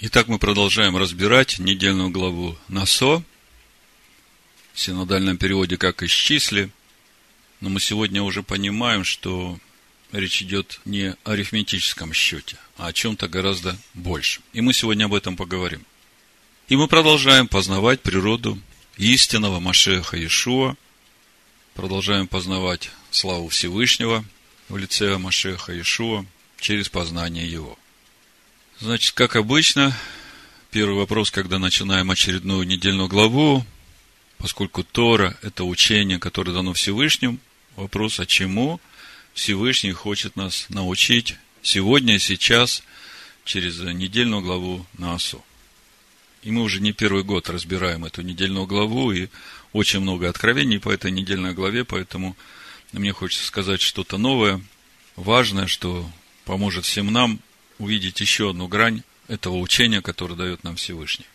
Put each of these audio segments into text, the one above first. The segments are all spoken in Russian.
Итак, мы продолжаем разбирать недельную главу Насо. В синодальном переводе как исчисли. Но мы сегодня уже понимаем, что речь идет не о арифметическом счете, а о чем-то гораздо больше. И мы сегодня об этом поговорим. И мы продолжаем познавать природу истинного Машеха Иешуа. Продолжаем познавать славу Всевышнего в лице Машеха Иешуа через познание Его – Значит, как обычно, первый вопрос, когда начинаем очередную недельную главу, поскольку Тора – это учение, которое дано Всевышним, вопрос, а чему Всевышний хочет нас научить сегодня, сейчас, через недельную главу на Асу. И мы уже не первый год разбираем эту недельную главу, и очень много откровений по этой недельной главе, поэтому мне хочется сказать что-то новое, важное, что поможет всем нам увидеть еще одну грань этого учения, которое дает нам Всевышний.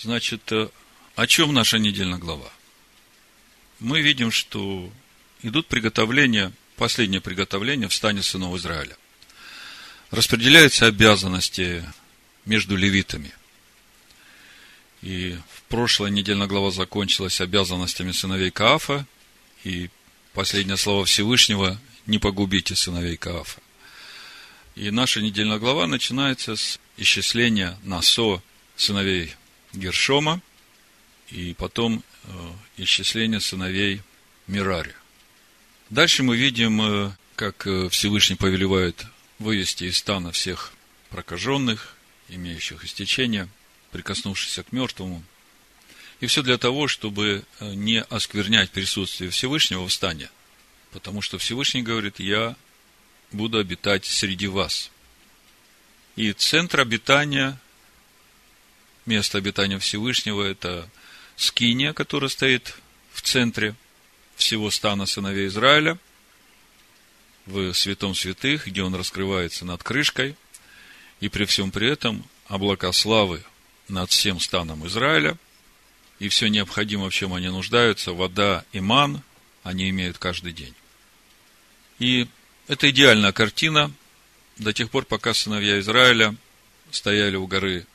Значит, э, о чем наша недельная глава? Мы видим, что идут приготовления, последнее приготовление в стане сынов Израиля. Распределяются обязанности между левитами. И в прошлой недельная глава закончилась обязанностями сыновей Каафа, и последнее слово Всевышнего – не погубите сыновей Каафа. И наша недельная глава начинается с исчисления Насо сыновей Гершома, и потом э, исчисления сыновей Мирари. Дальше мы видим, э, как э, Всевышний повелевает вывести из стана всех прокаженных, имеющих истечение, прикоснувшихся к мертвому. И все для того, чтобы не осквернять присутствие Всевышнего в стане. Потому что Всевышний говорит, я буду обитать среди вас. И центр обитания, место обитания Всевышнего, это скиния, которая стоит в центре всего стана сыновей Израиля, в святом святых, где он раскрывается над крышкой, и при всем при этом облака славы над всем станом Израиля, и все необходимое, в чем они нуждаются, вода и ман, они имеют каждый день. И это идеальная картина до тех пор, пока сыновья Израиля стояли у горы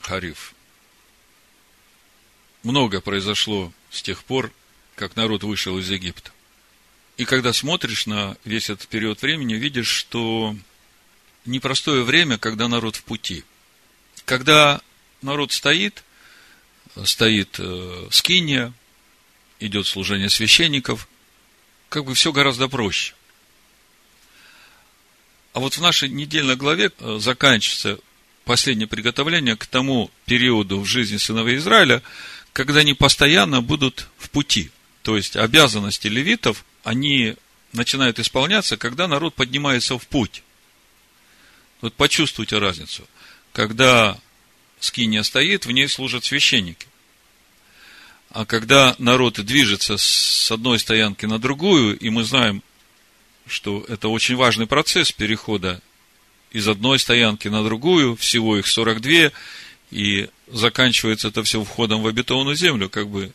Хариф. Много произошло с тех пор, как народ вышел из Египта. И когда смотришь на весь этот период времени, видишь, что непростое время, когда народ в пути. Когда народ стоит, стоит э, скиния, идет служение священников, как бы все гораздо проще. А вот в нашей недельной главе э, заканчивается последнее приготовление к тому периоду в жизни сыновей Израиля, когда они постоянно будут в пути. То есть обязанности левитов, они начинают исполняться, когда народ поднимается в путь. Вот почувствуйте разницу. Когда скиния стоит, в ней служат священники. А когда народ движется с одной стоянки на другую, и мы знаем, что это очень важный процесс перехода из одной стоянки на другую, всего их 42, и заканчивается это все входом в обетованную землю, как бы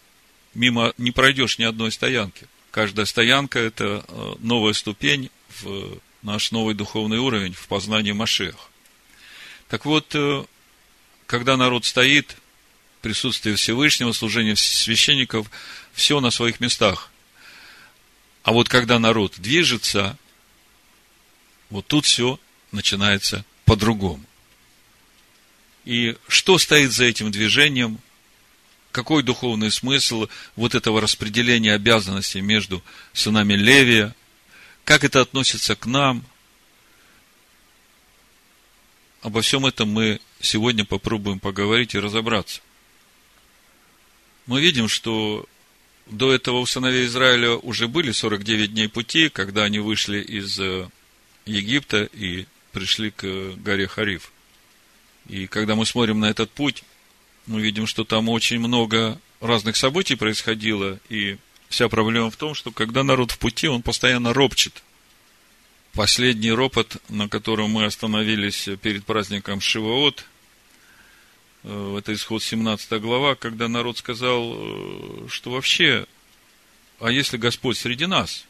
мимо не пройдешь ни одной стоянки. Каждая стоянка – это э, новая ступень в наш новый духовный уровень, в познании Машех. Так вот, э, когда народ стоит, присутствие Всевышнего, служение священников, все на своих местах. А вот когда народ движется, вот тут все начинается по-другому. И что стоит за этим движением? Какой духовный смысл вот этого распределения обязанностей между сынами Левия? Как это относится к нам? Обо всем этом мы сегодня попробуем поговорить и разобраться. Мы видим, что до этого у сыновей Израиля уже были 49 дней пути, когда они вышли из э, Египта и пришли к горе Хариф. И когда мы смотрим на этот путь, мы видим, что там очень много разных событий происходило, и вся проблема в том, что когда народ в пути, он постоянно ропчет. Последний ропот, на котором мы остановились перед праздником Шивоот, Э, это исход 17 глава, когда народ сказал, э, что вообще, а если Господь среди нас?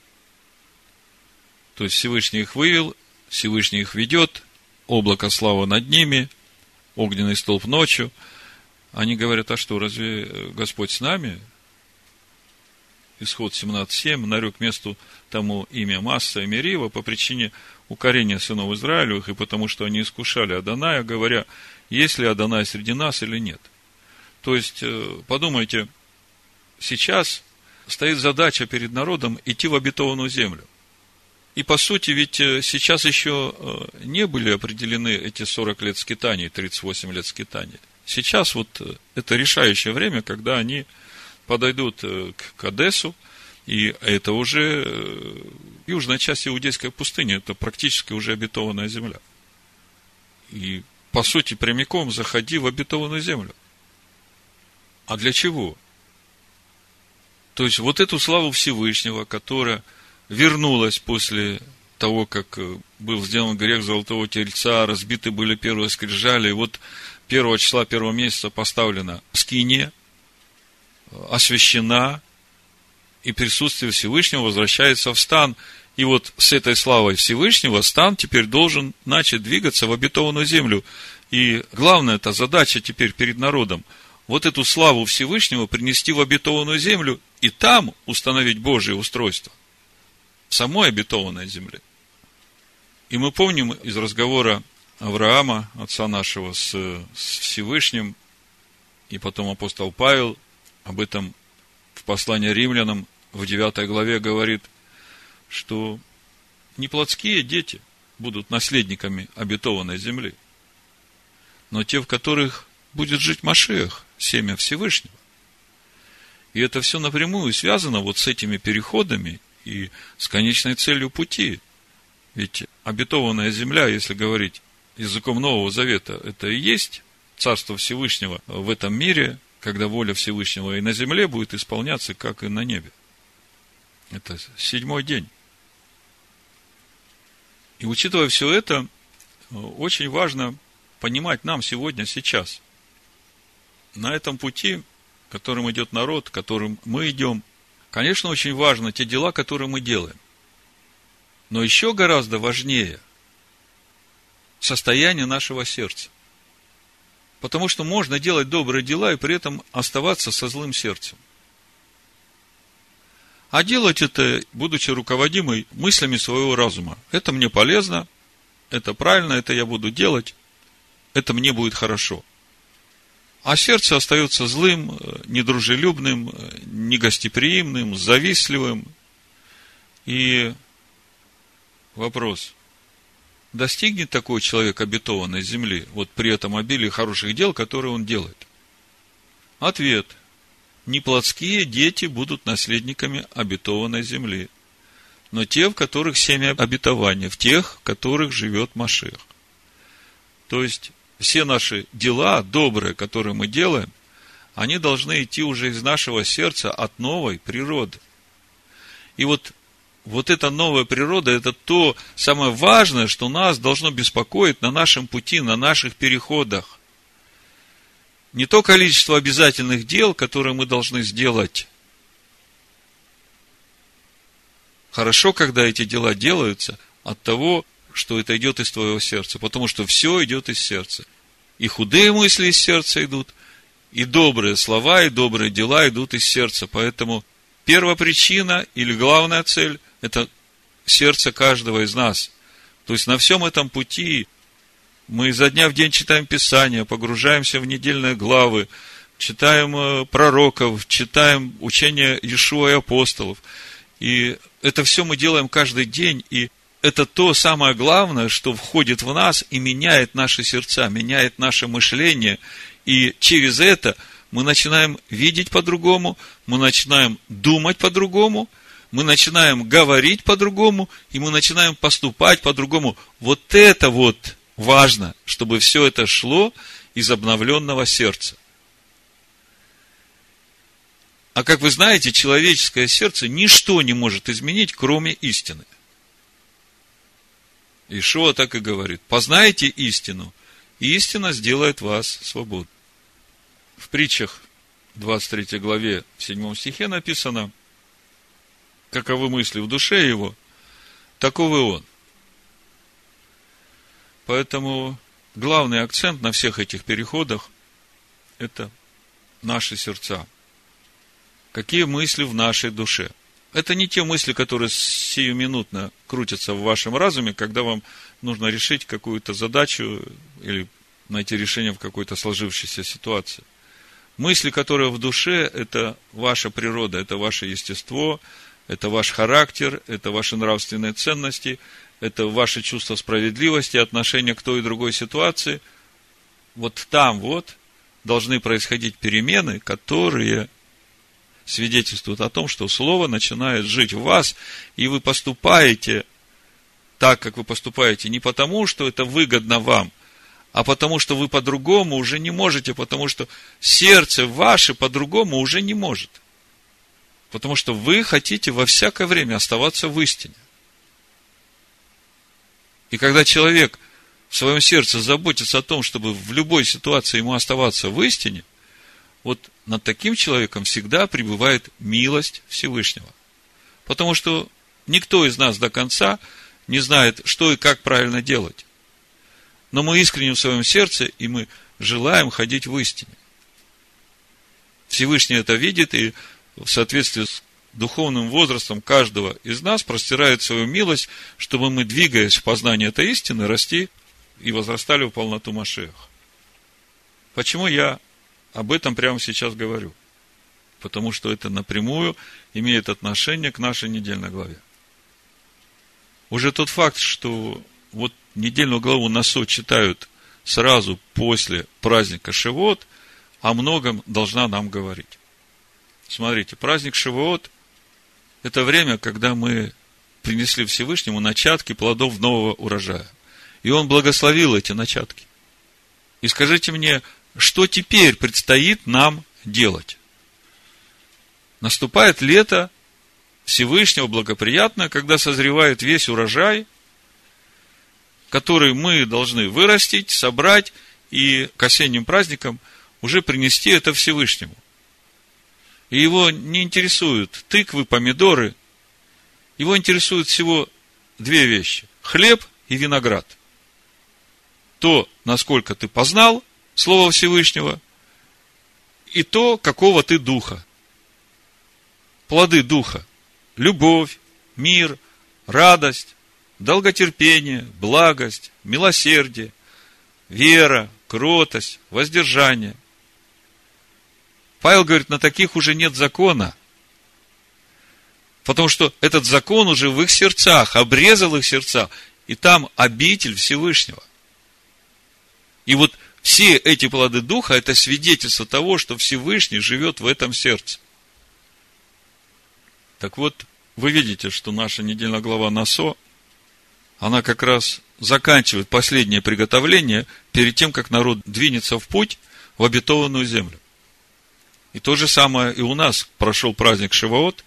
То есть Всевышний их вывел, Всевышний их ведет, облако славы над ними, огненный столб ночью. Они говорят, а что, разве Господь с нами? Исход 17.7, нарек месту тому имя Масса и Мерива по причине укорения сынов Израилевых и потому, что они искушали Аданая, говоря, есть ли Адонай среди нас или нет. То есть, э, подумайте, сейчас стоит задача перед народом идти в обетованную землю. И по сути, ведь э, сейчас еще э, не были определены эти 40 лет скитаний, 38 лет скитаний. Сейчас вот это решающее время, когда они подойдут к Кадесу, и это уже южная часть иудейской пустыни, это практически уже обетованная земля. И по сути, прямиком заходи в обетованную землю. А для чего? То есть, вот эту славу Всевышнего, которая вернулась после того, как э, был сделан грех золотого тельца, разбиты были первые скрижали, и вот первого числа первого месяца поставлена скиния, освящена, и присутствие Всевышнего возвращается в стан – и вот с этой славой Всевышнего стан теперь должен начать двигаться в обетованную землю. И главная эта задача теперь перед народом – вот эту славу Всевышнего принести в обетованную землю и там установить Божие устройство. В самой обетованной земле. И мы помним из разговора Авраама, отца нашего, с, с Всевышним, и потом апостол Павел об этом в послании римлянам в 9 главе говорит, что не плотские дети будут наследниками обетованной земли, но те, в которых будет жить Машех, семя Всевышнего. И это все напрямую связано вот с этими переходами и с конечной целью пути. Ведь обетованная земля, если говорить языком Нового Завета, это и есть Царство Всевышнего в этом мире, когда воля Всевышнего и на земле будет исполняться, как и на небе. Это седьмой день. И учитывая все это, очень важно понимать нам сегодня, сейчас. На этом пути, которым идет народ, которым мы идем, конечно, очень важно те дела, которые мы делаем. Но еще гораздо важнее состояние нашего сердца. Потому что можно делать добрые дела и при этом оставаться со злым сердцем. А делать это, будучи руководимой мыслями своего разума. Это мне полезно, это правильно, это я буду делать, это мне будет хорошо. А сердце остается злым, недружелюбным, негостеприимным, завистливым. И вопрос, достигнет такой человек обетованной земли, вот при этом обилии хороших дел, которые он делает? Ответ – не плотские дети будут наследниками обетованной земли, но те, в которых семя обетования, в тех, в которых живет Машех. То есть, все наши дела добрые, которые мы делаем, они должны идти уже из нашего сердца от новой природы. И вот, вот эта новая природа, это то самое важное, что нас должно беспокоить на нашем пути, на наших переходах не то количество обязательных дел, которые мы должны сделать. Хорошо, когда эти дела делаются от того, что это идет из твоего сердца, потому что все идет из сердца. И худые мысли из сердца идут, и добрые слова, и добрые дела идут из сердца. Поэтому первая причина или главная цель – это сердце каждого из нас. То есть на всем этом пути мы изо дня в день читаем Писание, погружаемся в недельные главы, читаем э, пророков, читаем учения Иешуа и апостолов. И это все мы делаем каждый день, и это то самое главное, что входит в нас и меняет наши сердца, меняет наше мышление. И через это мы начинаем видеть по-другому, мы начинаем думать по-другому, мы начинаем говорить по-другому, и мы начинаем поступать по-другому. Вот это вот Важно, чтобы все это шло из обновленного сердца. А как вы знаете, человеческое сердце ничто не может изменить, кроме истины. Ишуа так и говорит. Познайте истину, и истина сделает вас свободным. В притчах 23 главе, в 7 стихе написано, каковы мысли в душе его, таковы он. Поэтому главный акцент на всех этих переходах – это наши сердца. Какие мысли в нашей душе? Это не те мысли, которые сиюминутно крутятся в вашем разуме, когда вам нужно решить какую-то задачу или найти решение в какой-то сложившейся ситуации. Мысли, которые в душе, это ваша природа, это ваше естество, это ваш характер, это ваши нравственные ценности, это ваше чувство справедливости, отношение к той и другой ситуации. Вот там вот должны происходить перемены, которые свидетельствуют о том, что Слово начинает жить в вас, и вы поступаете так, как вы поступаете, не потому, что это выгодно вам, а потому, что вы по-другому уже не можете, потому что сердце ваше по-другому уже не может. Потому что вы хотите во всякое время оставаться в истине. И когда человек в своем сердце заботится о том, чтобы в любой ситуации ему оставаться в истине, вот над таким человеком всегда пребывает милость Всевышнего. Потому что никто из нас до конца не знает, что и как правильно делать. Но мы искренне в своем сердце, и мы желаем ходить в истине. Всевышний это видит, и в соответствии с духовным возрастом каждого из нас простирает свою милость, чтобы мы, двигаясь в познание этой истины, расти и возрастали в полноту Машеха. Почему я об этом прямо сейчас говорю? Потому что это напрямую имеет отношение к нашей недельной главе. Уже тот факт, что вот недельную главу Насо читают сразу после праздника Шивот, о многом должна нам говорить. Смотрите, праздник Шивот – это время, когда мы принесли Всевышнему начатки плодов нового урожая. И Он благословил эти начатки. И скажите мне, что теперь предстоит нам делать? Наступает лето Всевышнего благоприятное, когда созревает весь урожай, который мы должны вырастить, собрать и к осенним праздникам уже принести это Всевышнему. И его не интересуют тыквы, помидоры. Его интересуют всего две вещи. Хлеб и виноград. То, насколько ты познал Слово Всевышнего, и то, какого ты духа. Плоды духа. Любовь, мир, радость, долготерпение, благость, милосердие, вера, кротость, воздержание. Павел говорит, на таких уже нет закона. Потому что этот закон уже в их сердцах, обрезал их сердца, и там обитель Всевышнего. И вот все эти плоды Духа – это свидетельство того, что Всевышний живет в этом сердце. Так вот, вы видите, что наша недельная глава Насо, она как раз заканчивает последнее приготовление перед тем, как народ двинется в путь в обетованную землю. И то же самое и у нас прошел праздник Шивоот,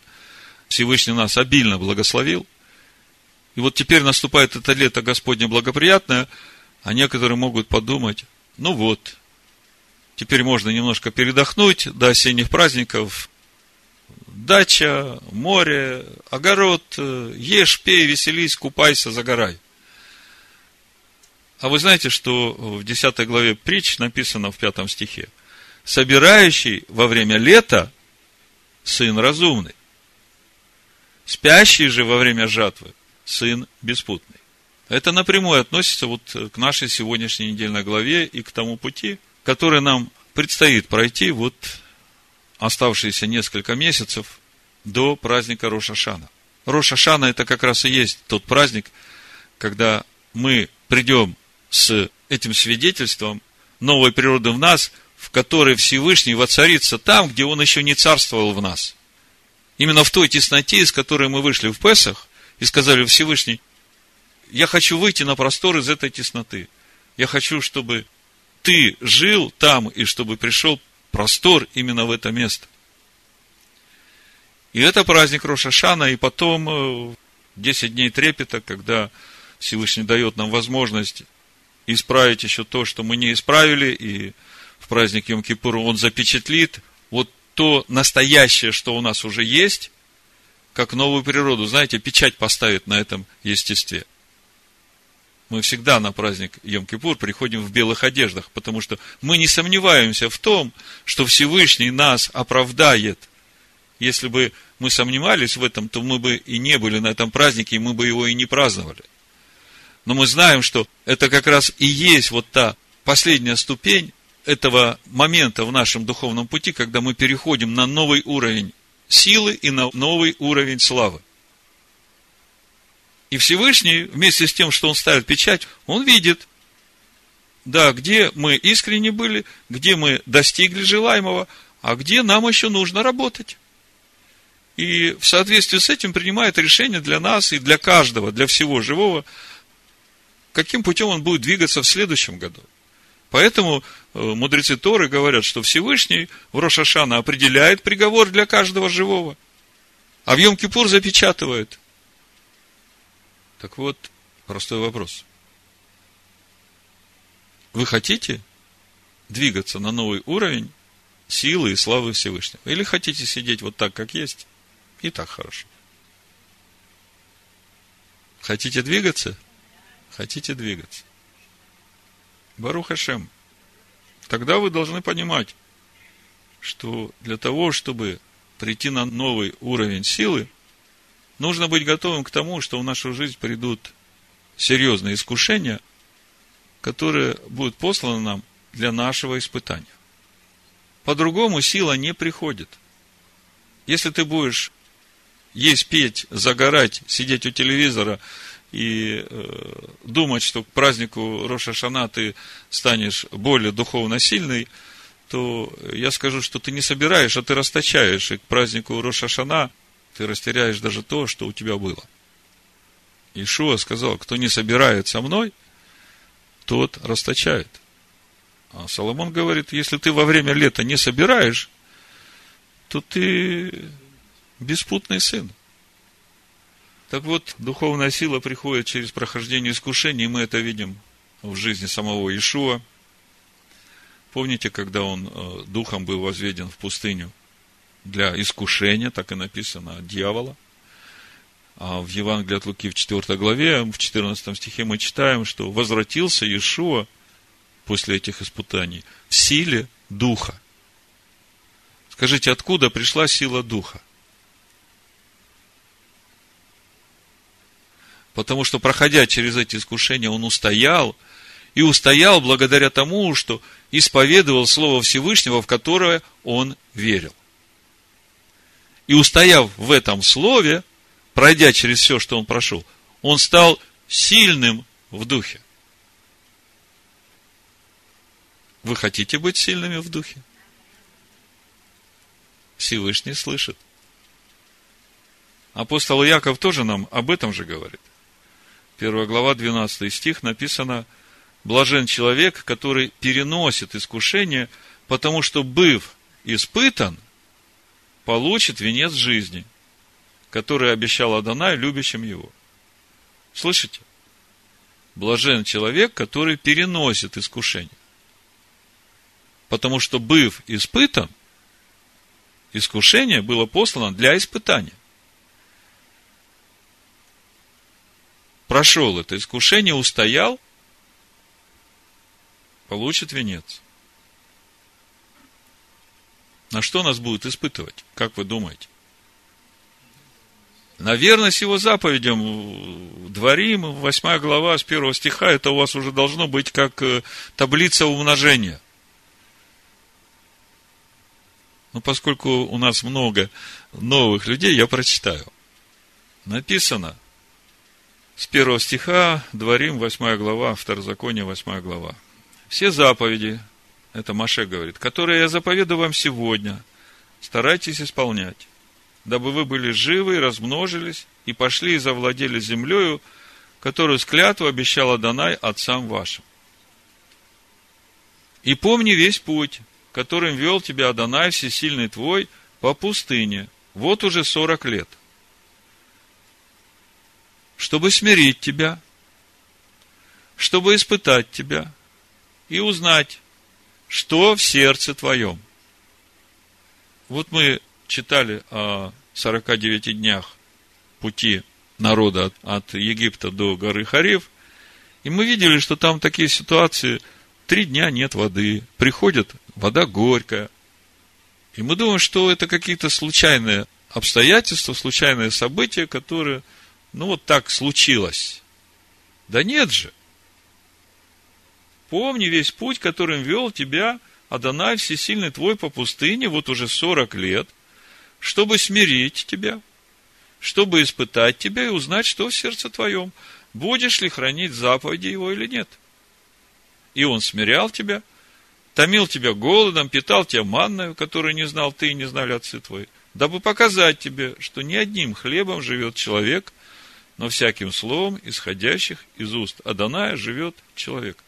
Всевышний нас обильно благословил. И вот теперь наступает это лето Господне благоприятное, а некоторые могут подумать, ну вот, теперь можно немножко передохнуть до осенних праздников, дача, море, огород, ешь, пей, веселись, купайся, загорай. А вы знаете, что в 10 главе притч написано в 5 стихе? Собирающий во время лета сын разумный. Спящий же во время жатвы сын беспутный. Это напрямую относится вот к нашей сегодняшней недельной главе и к тому пути, который нам предстоит пройти вот оставшиеся несколько месяцев до праздника Рошашана. Рошашана это как раз и есть тот праздник, когда мы придем с этим свидетельством новой природы в нас, в которой Всевышний воцарится там, где Он еще не царствовал в нас. Именно в той тесноте, из которой мы вышли в Песах, и сказали Всевышний, я хочу выйти на простор из этой тесноты. Я хочу, чтобы ты жил там, и чтобы пришел простор именно в это место. И это праздник Рошашана, и потом 10 э, дней трепета, когда Всевышний дает нам возможность исправить еще то, что мы не исправили, и в праздник Йом-Кипура он запечатлит вот то настоящее, что у нас уже есть, как новую природу, знаете, печать поставит на этом естестве. Мы всегда на праздник Йом-Кипур приходим в белых одеждах, потому что мы не сомневаемся в том, что Всевышний нас оправдает. Если бы мы сомневались в этом, то мы бы и не были на этом празднике, и мы бы его и не праздновали. Но мы знаем, что это как раз и есть вот та последняя ступень этого момента в нашем духовном пути, когда мы переходим на новый уровень силы и на новый уровень славы. И Всевышний, вместе с тем, что Он ставит печать, Он видит, да, где мы искренне были, где мы достигли желаемого, а где нам еще нужно работать. И в соответствии с этим принимает решение для нас и для каждого, для всего живого, каким путем он будет двигаться в следующем году. Поэтому мудрецы Торы говорят, что Всевышний в Рошашана определяет приговор для каждого живого, а в Йом-Кипур запечатывает. Так вот, простой вопрос. Вы хотите двигаться на новый уровень силы и славы Всевышнего? Или хотите сидеть вот так, как есть, и так хорошо. Хотите двигаться? Хотите двигаться. Барух Хашем. Тогда вы должны понимать, что для того, чтобы прийти на новый уровень силы, нужно быть готовым к тому, что в нашу жизнь придут серьезные искушения, которые будут посланы нам для нашего испытания. По-другому сила не приходит. Если ты будешь есть, петь, загорать, сидеть у телевизора и э, думать, что к празднику Роша Шана ты станешь более духовно сильный, то я скажу, что ты не собираешь, а ты расточаешь. И к празднику Роша Шана ты растеряешь даже то, что у тебя было. Ишуа сказал, кто не собирает со мной, тот расточает. А Соломон говорит, если ты во время лета не собираешь, то ты беспутный сын. Так вот, духовная сила приходит через прохождение искушений, и мы это видим в жизни самого Иешуа. Помните, когда он э, духом был возведен в пустыню для искушения, так и написано, дьявола. А в Евангелии от Луки в 4 главе, в 14 стихе мы читаем, что возвратился Иешуа после этих испытаний в силе Духа. Скажите, откуда пришла сила Духа? Потому что, проходя через эти искушения, он устоял. И устоял благодаря тому, что исповедовал Слово Всевышнего, в которое он верил. И устояв в этом Слове, пройдя через все, что он прошел, он стал сильным в духе. Вы хотите быть сильными в духе? Всевышний слышит. Апостол Яков тоже нам об этом же говорит. 1 глава, 12 стих написано, блажен человек, который переносит искушение, потому что, быв испытан, получит венец жизни, который обещал Адонай любящим его. Слышите? Блажен человек, который переносит искушение. Потому что, быв испытан, искушение было послано для испытания. Прошел это искушение, устоял, получит венец. На что нас будут испытывать? Как вы думаете? На верность его заповедям Дворим, 8 глава, с 1 стиха, это у вас уже должно быть как э, таблица умножения. Но поскольку у нас много новых людей, я прочитаю. Написано – с первого стиха, Дворим, 8 глава, Второзаконие, 8 глава. Все заповеди, это Маше говорит, которые я заповедую вам сегодня, старайтесь исполнять, дабы вы были живы и размножились, и пошли и завладели землею, которую с клятву обещала Данай отцам вашим. И помни весь путь, которым вел тебя Адонай, всесильный твой, по пустыне, вот уже сорок лет – чтобы смирить тебя, чтобы испытать тебя и узнать, что в сердце твоем. Вот мы читали о 49 днях пути народа от Египта до горы Харив, И мы видели, что там такие ситуации, три дня нет воды, приходит вода горькая. И мы думаем, что это какие-то случайные обстоятельства, случайные события, которые, ну, вот так случилось. Да нет же. Помни весь путь, которым вел тебя Адонай Всесильный твой по пустыне вот уже 40 лет, чтобы смирить тебя, чтобы испытать тебя и узнать, что в сердце твоем, будешь ли хранить заповеди его или нет. И он смирял тебя, томил тебя голодом, питал тебя манною, которую не знал ты и не знали отцы твои, дабы показать тебе, что не одним хлебом живет человек, но всяким словом, исходящих из уст Аданая, живет человек.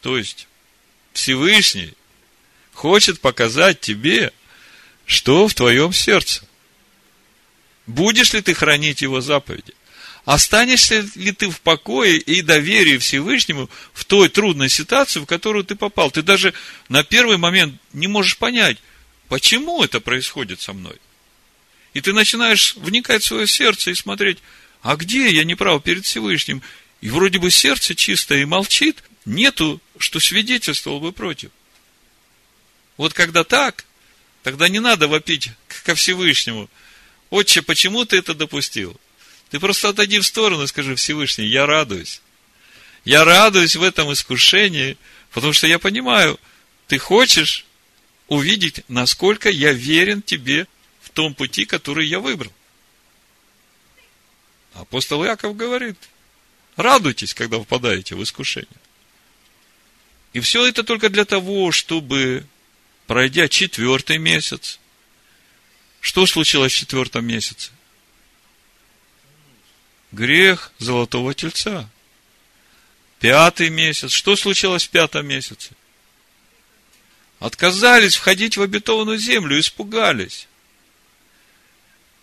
То есть, Всевышний хочет показать тебе, что в твоем сердце. Будешь ли ты хранить его заповеди? Останешься ли ты в покое и доверии Всевышнему в той трудной ситуации, в которую ты попал? Ты даже на первый момент не можешь понять, почему это происходит со мной. И ты начинаешь вникать в свое сердце и смотреть, а где я не прав перед Всевышним? И вроде бы сердце чистое и молчит, нету, что свидетельствовал бы против. Вот когда так, тогда не надо вопить ко Всевышнему. Отче, почему ты это допустил? Ты просто отойди в сторону и скажи, Всевышний, я радуюсь. Я радуюсь в этом искушении, потому что я понимаю, ты хочешь увидеть, насколько я верен тебе в том пути, который я выбрал. Апостол Яков говорит, радуйтесь, когда впадаете в искушение. И все это только для того, чтобы, пройдя четвертый месяц, что случилось в четвертом месяце? Грех золотого тельца. Пятый месяц. Что случилось в пятом месяце? Отказались входить в обетованную землю, испугались.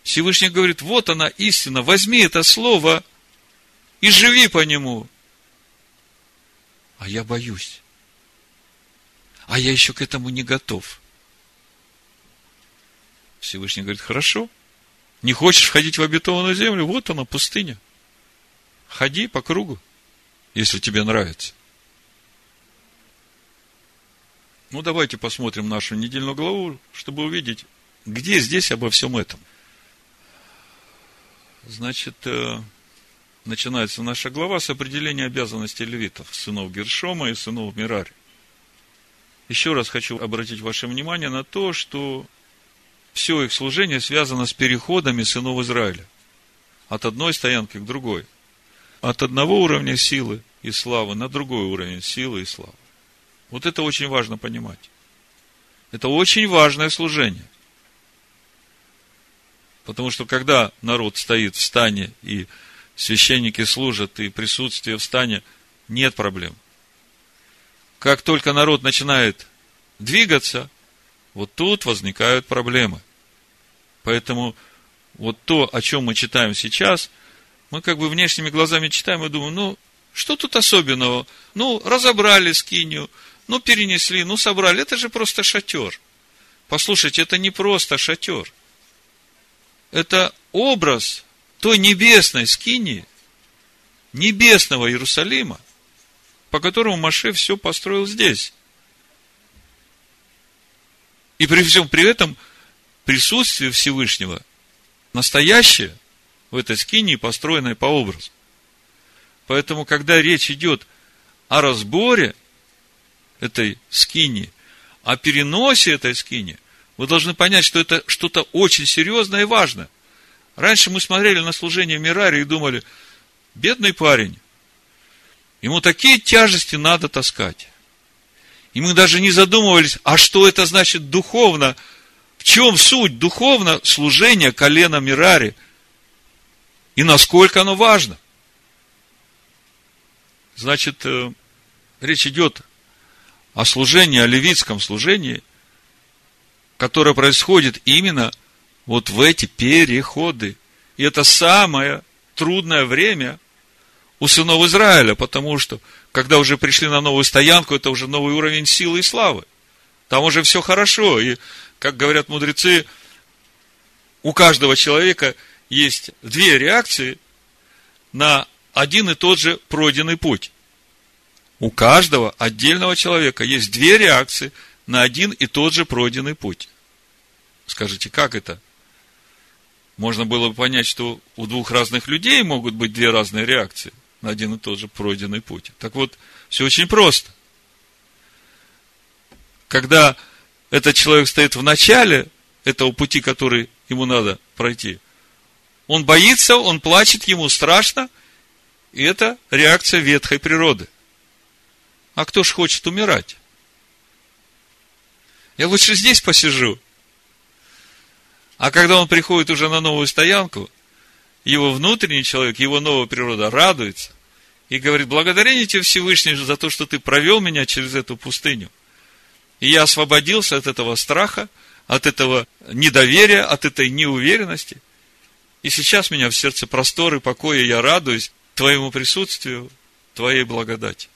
Всевышний говорит, вот она истина, возьми это слово и живи по нему. А я боюсь. А я еще к этому не готов. Всевышний говорит, хорошо. Не хочешь входить в обетованную землю? Вот она, пустыня. Ходи по кругу, если тебе нравится. Ну, давайте посмотрим нашу недельную главу, чтобы увидеть, где здесь обо всем этом – Значит, э, начинается наша глава с определения обязанностей левитов, сынов Гершома и сынов Мирари. Еще раз хочу обратить ваше внимание на то, что все их служение связано с переходами сынов Израиля. От одной стоянки к другой. От одного уровня силы и славы на другой уровень силы и славы. Вот это очень важно понимать. Это очень важное служение. Потому что когда народ стоит в стане, и священники служат, и присутствие в стане, нет проблем. Как только народ начинает двигаться, вот тут возникают проблемы. Поэтому вот то, о чем мы читаем сейчас, мы как бы внешними глазами читаем и думаем, ну, что тут особенного? Ну, разобрали скинию, ну, перенесли, ну, собрали. Это же просто шатер. Послушайте, это не просто шатер – это образ той небесной скинии, небесного Иерусалима, по которому Маше все построил здесь. И при всем при этом присутствие Всевышнего настоящее в этой скинии, построенной по образу. Поэтому, когда речь идет о разборе этой скини, о переносе этой скини, вы должны понять, что это что-то очень серьезное и важное. Раньше мы смотрели на служение Мирари и думали, бедный парень, ему такие тяжести надо таскать. И мы даже не задумывались, а что это значит духовно, в чем суть духовно служения колена Мирари, и насколько оно важно. Значит, э, речь идет о служении, о левитском служении – которое происходит именно вот в эти переходы. И это самое трудное время у сынов Израиля, потому что, когда уже пришли на новую стоянку, это уже новый уровень силы и славы. Там уже все хорошо. И, как говорят мудрецы, у каждого человека есть две реакции на один и тот же пройденный путь. У каждого отдельного человека есть две реакции на один и тот же пройденный путь. Скажите, как это? Можно было бы понять, что у двух разных людей могут быть две разные реакции на один и тот же пройденный путь. Так вот, все очень просто. Когда этот человек стоит в начале этого пути, который ему надо пройти, он боится, он плачет, ему страшно, и это реакция ветхой природы. А кто ж хочет умирать? Я лучше здесь посижу. А когда он приходит уже на новую стоянку, его внутренний человек, его новая природа радуется и говорит, благодарение тебе Всевышний за то, что ты провел меня через эту пустыню. И я освободился от этого страха, от этого недоверия, от этой неуверенности. И сейчас меня в сердце просторы покоя, я радуюсь твоему присутствию, твоей благодати.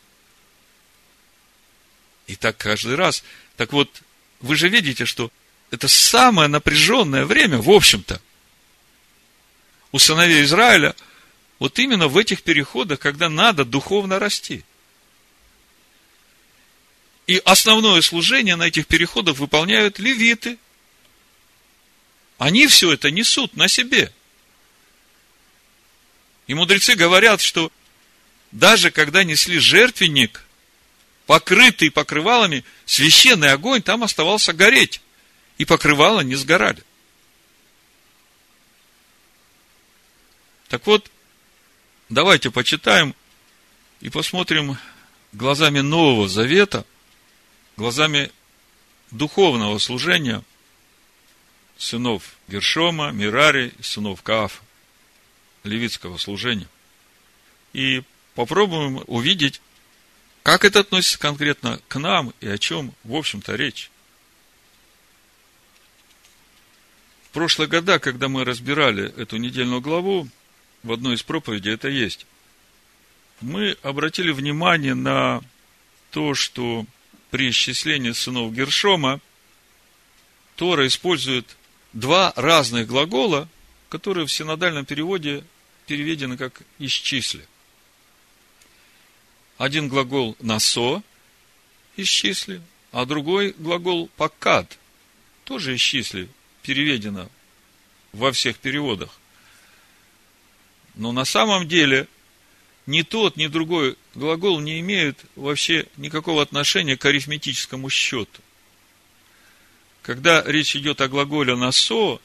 И так каждый раз. Так вот, вы же видите, что это самое напряженное время, в общем-то, у сыновей Израиля, вот именно в этих переходах, когда надо духовно расти. И основное служение на этих переходах выполняют левиты. Они все это несут на себе. И мудрецы говорят, что даже когда несли жертвенник, покрытый покрывалами, священный огонь там оставался гореть. И покрывала не сгорали. Так вот, давайте почитаем и посмотрим глазами Нового Завета, глазами духовного служения сынов Гершома, Мирари, сынов Каафа, левитского служения. И попробуем увидеть, как это относится конкретно к нам и о чем, в общем-то, речь. В прошлые года, когда мы разбирали эту недельную главу, в одной из проповедей это есть, мы обратили внимание на то, что при исчислении сынов Гершома Тора использует два разных глагола, которые в синодальном переводе переведены как «исчисли». Один глагол «насо» исчисли, а другой глагол «покат» тоже исчисли, переведено во всех переводах. Но на самом деле ни тот, ни другой глагол не имеют вообще никакого отношения к арифметическому счету. Когда речь идет о глаголе «насо»,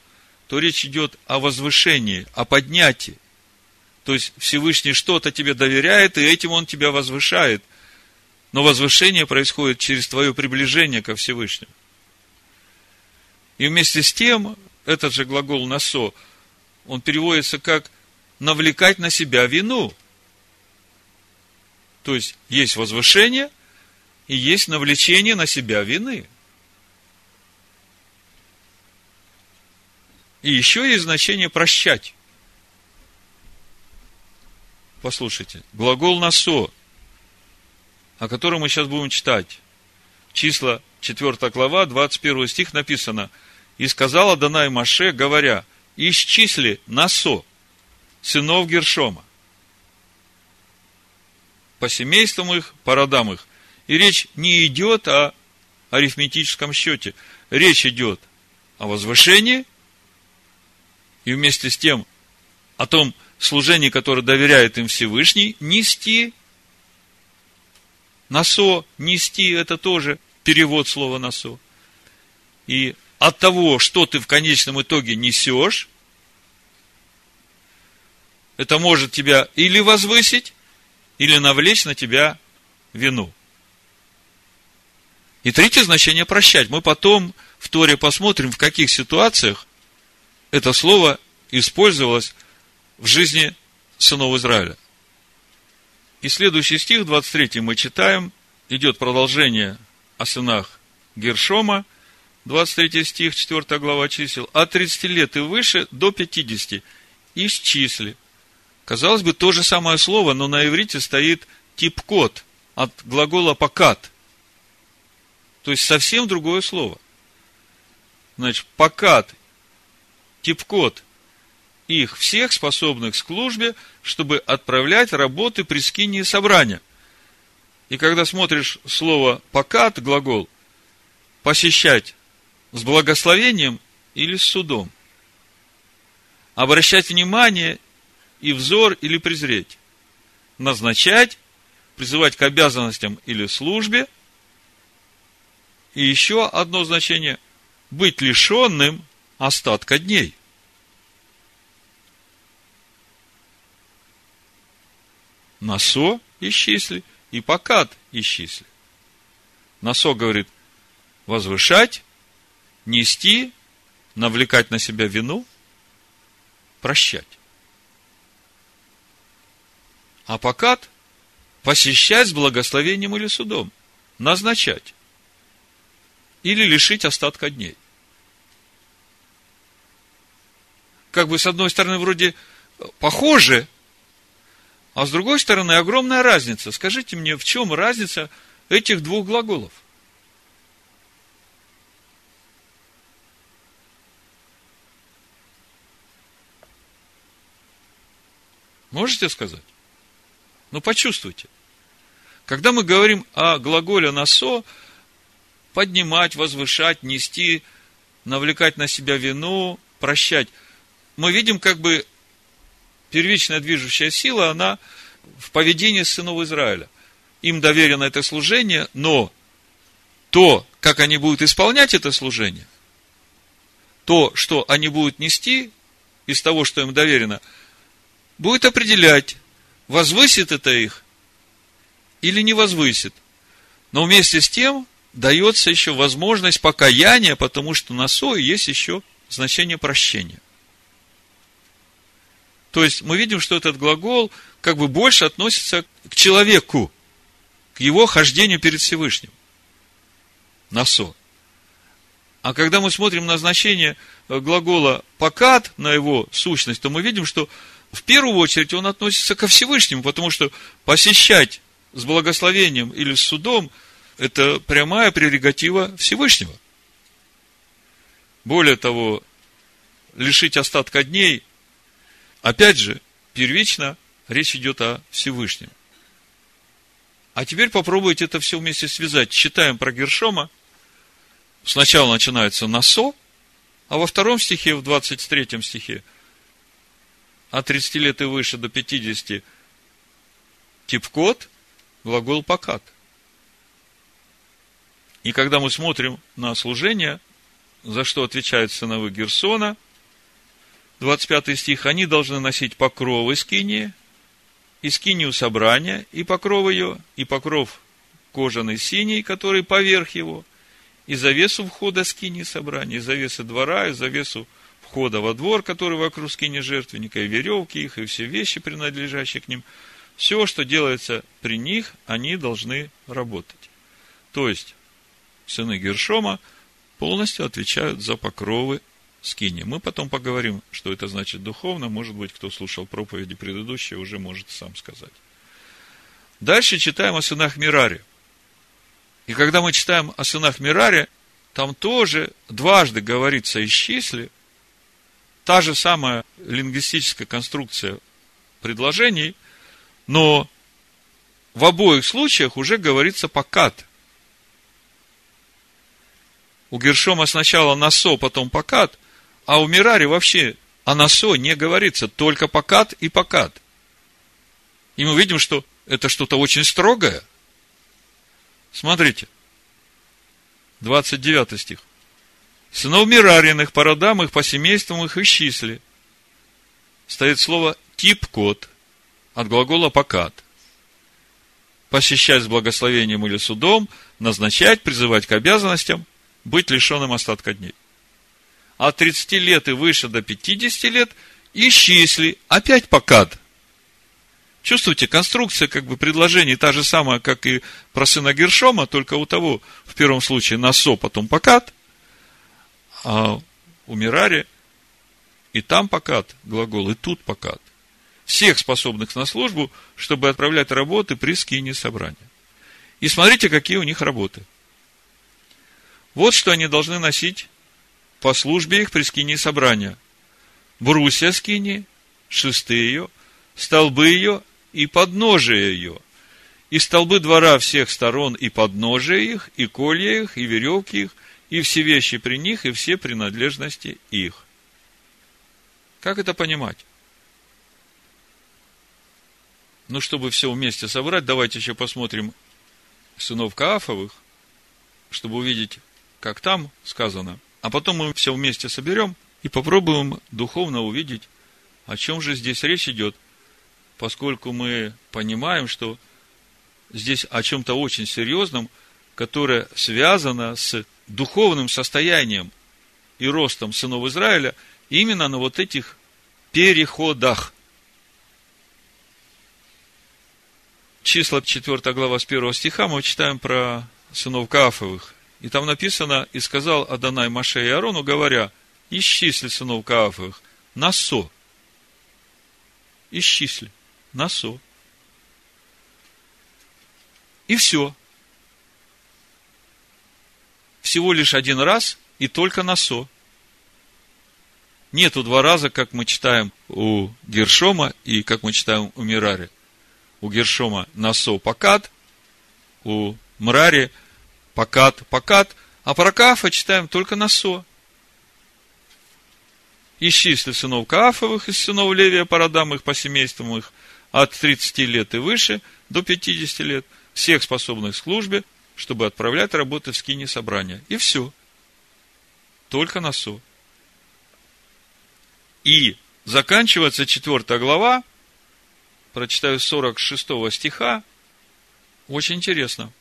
то речь идет о возвышении, о поднятии. То есть Всевышний что-то тебе доверяет, и этим он тебя возвышает. Но возвышение происходит через твое приближение ко Всевышнему. И вместе с тем, этот же глагол «насо», он переводится как «навлекать на себя вину». То есть, есть возвышение и есть навлечение на себя вины. И еще есть значение прощать. Послушайте, глагол «насо», о котором мы сейчас будем читать, числа 4 глава, 21 стих написано – и сказала Данай Маше, говоря, исчисли Насо, сынов Гершома, по семействам их, по родам их. И речь не идет о арифметическом счете. Речь идет о возвышении и вместе с тем о том служении, которое доверяет им Всевышний, нести. Насо, нести, это тоже перевод слова насо. И от того, что ты в конечном итоге несешь, это может тебя или возвысить, или навлечь на тебя вину. И третье значение – прощать. Мы потом в Торе посмотрим, в каких ситуациях это слово использовалось в жизни сынов Израиля. И следующий стих, 23 мы читаем, идет продолжение о сынах Гершома – 23 стих, 4 глава чисел, от 30 лет и выше до 50 исчисли. Казалось бы, то же самое слово, но на иврите стоит тип-код от глагола покат. То есть совсем другое слово. Значит, покат, тип-код их всех способных к службе, чтобы отправлять работы при скинии собрания. И когда смотришь слово покат, глагол, посещать с благословением или с судом. Обращать внимание и взор или презреть. Назначать, призывать к обязанностям или службе. И еще одно значение – быть лишенным остатка дней. Насо исчисли и покат исчисли. Насо говорит, возвышать, нести, навлекать на себя вину, прощать. А покат – посещать с благословением или судом, назначать или лишить остатка дней. Как бы с одной стороны вроде похоже, а с другой стороны огромная разница. Скажите мне, в чем разница этих двух глаголов? Можете сказать? Ну, почувствуйте. Когда мы говорим о глаголе «насо», поднимать, возвышать, нести, навлекать на себя вину, прощать, мы видим как бы первичная движущая сила, она в поведении сынов Израиля. Им доверено это служение, но то, как они будут исполнять это служение, то, что они будут нести из того, что им доверено – будет определять, возвысит это их или не возвысит. Но вместе с тем дается еще возможность покаяния, потому что на сое есть еще значение прощения. То есть мы видим, что этот глагол как бы больше относится к человеку, к его хождению перед Всевышним. Насо. А когда мы смотрим на значение глагола покат, на его сущность, то мы видим, что в первую очередь он относится ко Всевышнему, потому что посещать с благословением или с судом – это прямая прерогатива Всевышнего. Более того, лишить остатка дней, опять же, первично речь идет о Всевышнем. А теперь попробуйте это все вместе связать. Читаем про Гершома. Сначала начинается насо, а во втором стихе, в 23 стихе – от 30 лет и выше до 50 типкот, глагол покат. И когда мы смотрим на служение, за что отвечают сыновы Герсона, 25 стих, они должны носить покровы скинии, и скинию собрания, и покров ее, и покров кожаный синий, который поверх его, и завесу входа скинии собрания, и завесы двора, и завесу входа во двор, который вокруг скини жертвенника, и веревки их, и все вещи, принадлежащие к ним. Все, что делается при них, они должны работать. То есть, сыны Гершома полностью отвечают за покровы скини. Мы потом поговорим, что это значит духовно. Может быть, кто слушал проповеди предыдущие, уже может сам сказать. Дальше читаем о сынах Мираре. И когда мы читаем о сынах Мираре, там тоже дважды говорится исчисли, та же самая лингвистическая конструкция предложений, но в обоих случаях уже говорится покат. У Гершома сначала насо, потом покат, а у Мирари вообще о насо не говорится, только покат и покат. И мы видим, что это что-то очень строгое. Смотрите, 29 стих. Сынов Мирариных по родам их, по семействам их исчисли. Стоит слово тип-код от глагола покат. Посещать с благословением или судом, назначать, призывать к обязанностям, быть лишенным остатка дней. От 30 лет и выше до 50 лет исчисли, опять покат. Чувствуете, конструкция как бы предложений та же самая, как и про сына Гершома, только у того в первом случае насо, потом покат, а у Мирари и там покат глагол, и тут покат. Всех способных на службу, чтобы отправлять работы при скине собрания. И смотрите, какие у них работы. Вот что они должны носить по службе их при скине собрания. Брусья скини, шесты ее, столбы ее и подножие ее. и столбы двора всех сторон, и подножия их, и колья их, и веревки их, и все вещи при них, и все принадлежности их. Как это понимать? Ну, чтобы все вместе собрать, давайте еще посмотрим сынов Каафовых, чтобы увидеть, как там сказано. А потом мы все вместе соберем и попробуем духовно увидеть, о чем же здесь речь идет, поскольку мы понимаем, что здесь о чем-то очень серьезном, которое связано с духовным состоянием и ростом сынов Израиля именно на вот этих переходах. Числа 4 глава с 1 стиха мы читаем про сынов Каафовых. И там написано, и сказал Адонай Маше и Арону, говоря, исчисли сынов Каафовых на со. Исчисли на со. И все. Всего лишь один раз и только на со. Нету два раза, как мы читаем у Гершома и как мы читаем у Мирари. У Гершома насо покат, у Мрари покат, покат, а про Каафа читаем только насо. Исчисли сынов Каафовых из сынов Левия по родам их, по семействам их, от 30 лет и выше до 50 лет, всех способных к службе, чтобы отправлять работы в скине собрания. И все. Только на со. И заканчивается четвертая глава, прочитаю 46 стиха, очень интересно.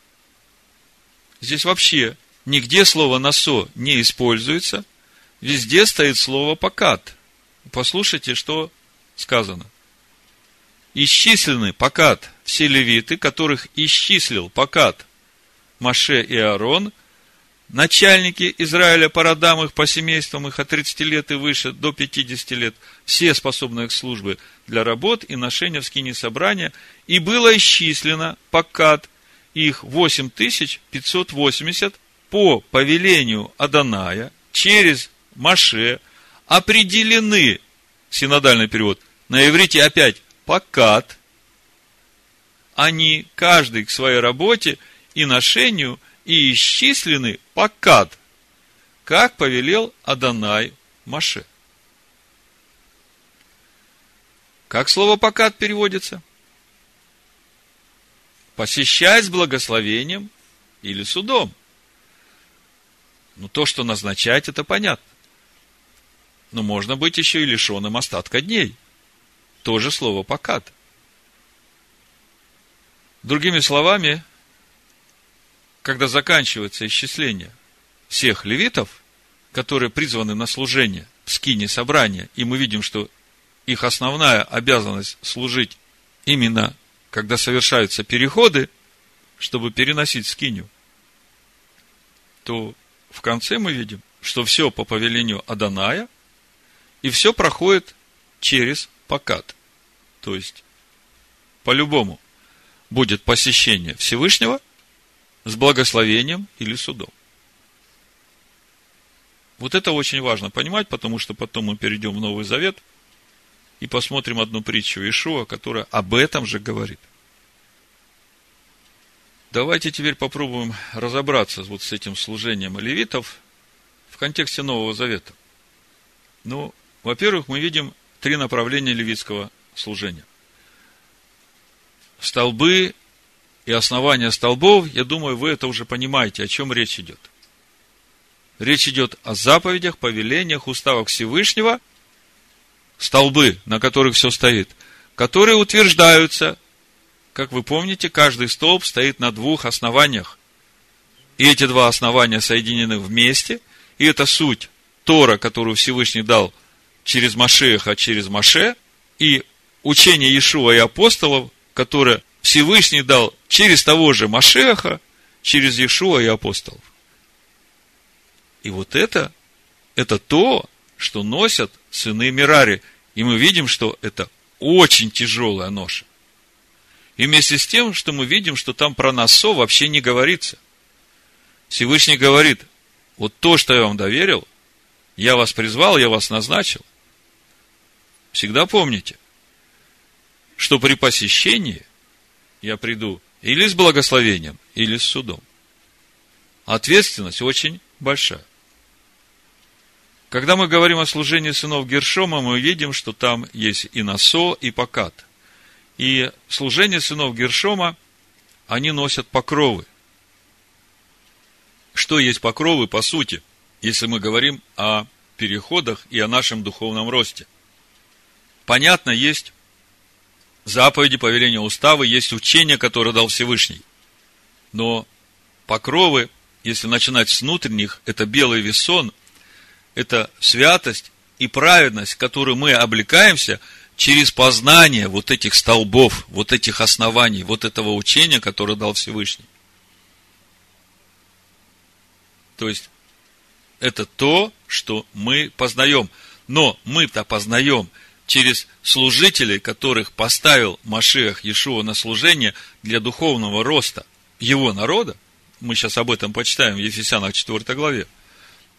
Здесь вообще нигде слово «насо» не используется, везде стоит слово «покат». Послушайте, что сказано. Исчислены покат все левиты, которых исчислил покат Маше и Аарон, начальники Израиля по родам их, по семействам их от 30 лет и выше до 50 лет, все способные к службе для работ и ношения в скине собрания, и было исчислено покат их 8580 по повелению Аданая через Маше определены, синодальный перевод, на иврите опять покат, они каждый к своей работе и ношению и исчислены покат, как повелел Адонай Маше. Как слово покат переводится? Посещать с благословением или судом. Ну, то, что назначать, это понятно. Но можно быть еще и лишенным остатка дней – тоже слово покат. Другими словами, когда заканчивается исчисление всех левитов, которые призваны на служение в скине собрания, и мы видим, что их основная обязанность служить именно, когда совершаются переходы, чтобы переносить скиню, то в конце мы видим, что все по повелению Аданая, и все проходит через покат. То есть, по-любому будет посещение Всевышнего с благословением или судом. Вот это очень важно понимать, потому что потом мы перейдем в Новый Завет и посмотрим одну притчу Ишуа, которая об этом же говорит. Давайте теперь попробуем разобраться вот с этим служением левитов в контексте Нового Завета. Ну, во-первых, мы видим три направления левитского служения. Столбы и основания столбов, я думаю, вы это уже понимаете, о чем речь идет. Речь идет о заповедях, повелениях, уставах Всевышнего, столбы, на которых все стоит, которые утверждаются, как вы помните, каждый столб стоит на двух основаниях. И эти два основания соединены вместе, и это суть Тора, которую Всевышний дал – через Машеха, через Маше, и учение Иешуа и апостолов, которое Всевышний дал через того же Машеха, через Иешуа и апостолов. И вот это, это то, что носят сыны Мирари. И мы видим, что это очень тяжелая ноша. И вместе с тем, что мы видим, что там про Насо вообще не говорится. Всевышний говорит, вот то, что я вам доверил, я вас призвал, я вас назначил, Всегда помните, что при посещении я приду Или с благословением, или с судом. Ответственность очень большая. Когда мы говорим о служении сынов Гершома, мы видим, что там есть и Насо, и Покат. И служение сынов Гершома, они носят покровы. Что есть покровы, по сути, если мы говорим о переходах и о нашем духовном росте? Понятно, есть заповеди, повеления, уставы, есть учение, которое дал Всевышний. Но покровы, если начинать с внутренних, это белый весон, это святость и праведность, в которую мы облекаемся через познание вот этих столбов, вот этих оснований, вот этого учения, которое дал Всевышний. То есть, это то, что мы познаем. Но мы-то познаем – через служителей, которых поставил Машиах Иешуа на служение для духовного роста его народа, мы сейчас об этом почитаем в Ефесянах 4 главе,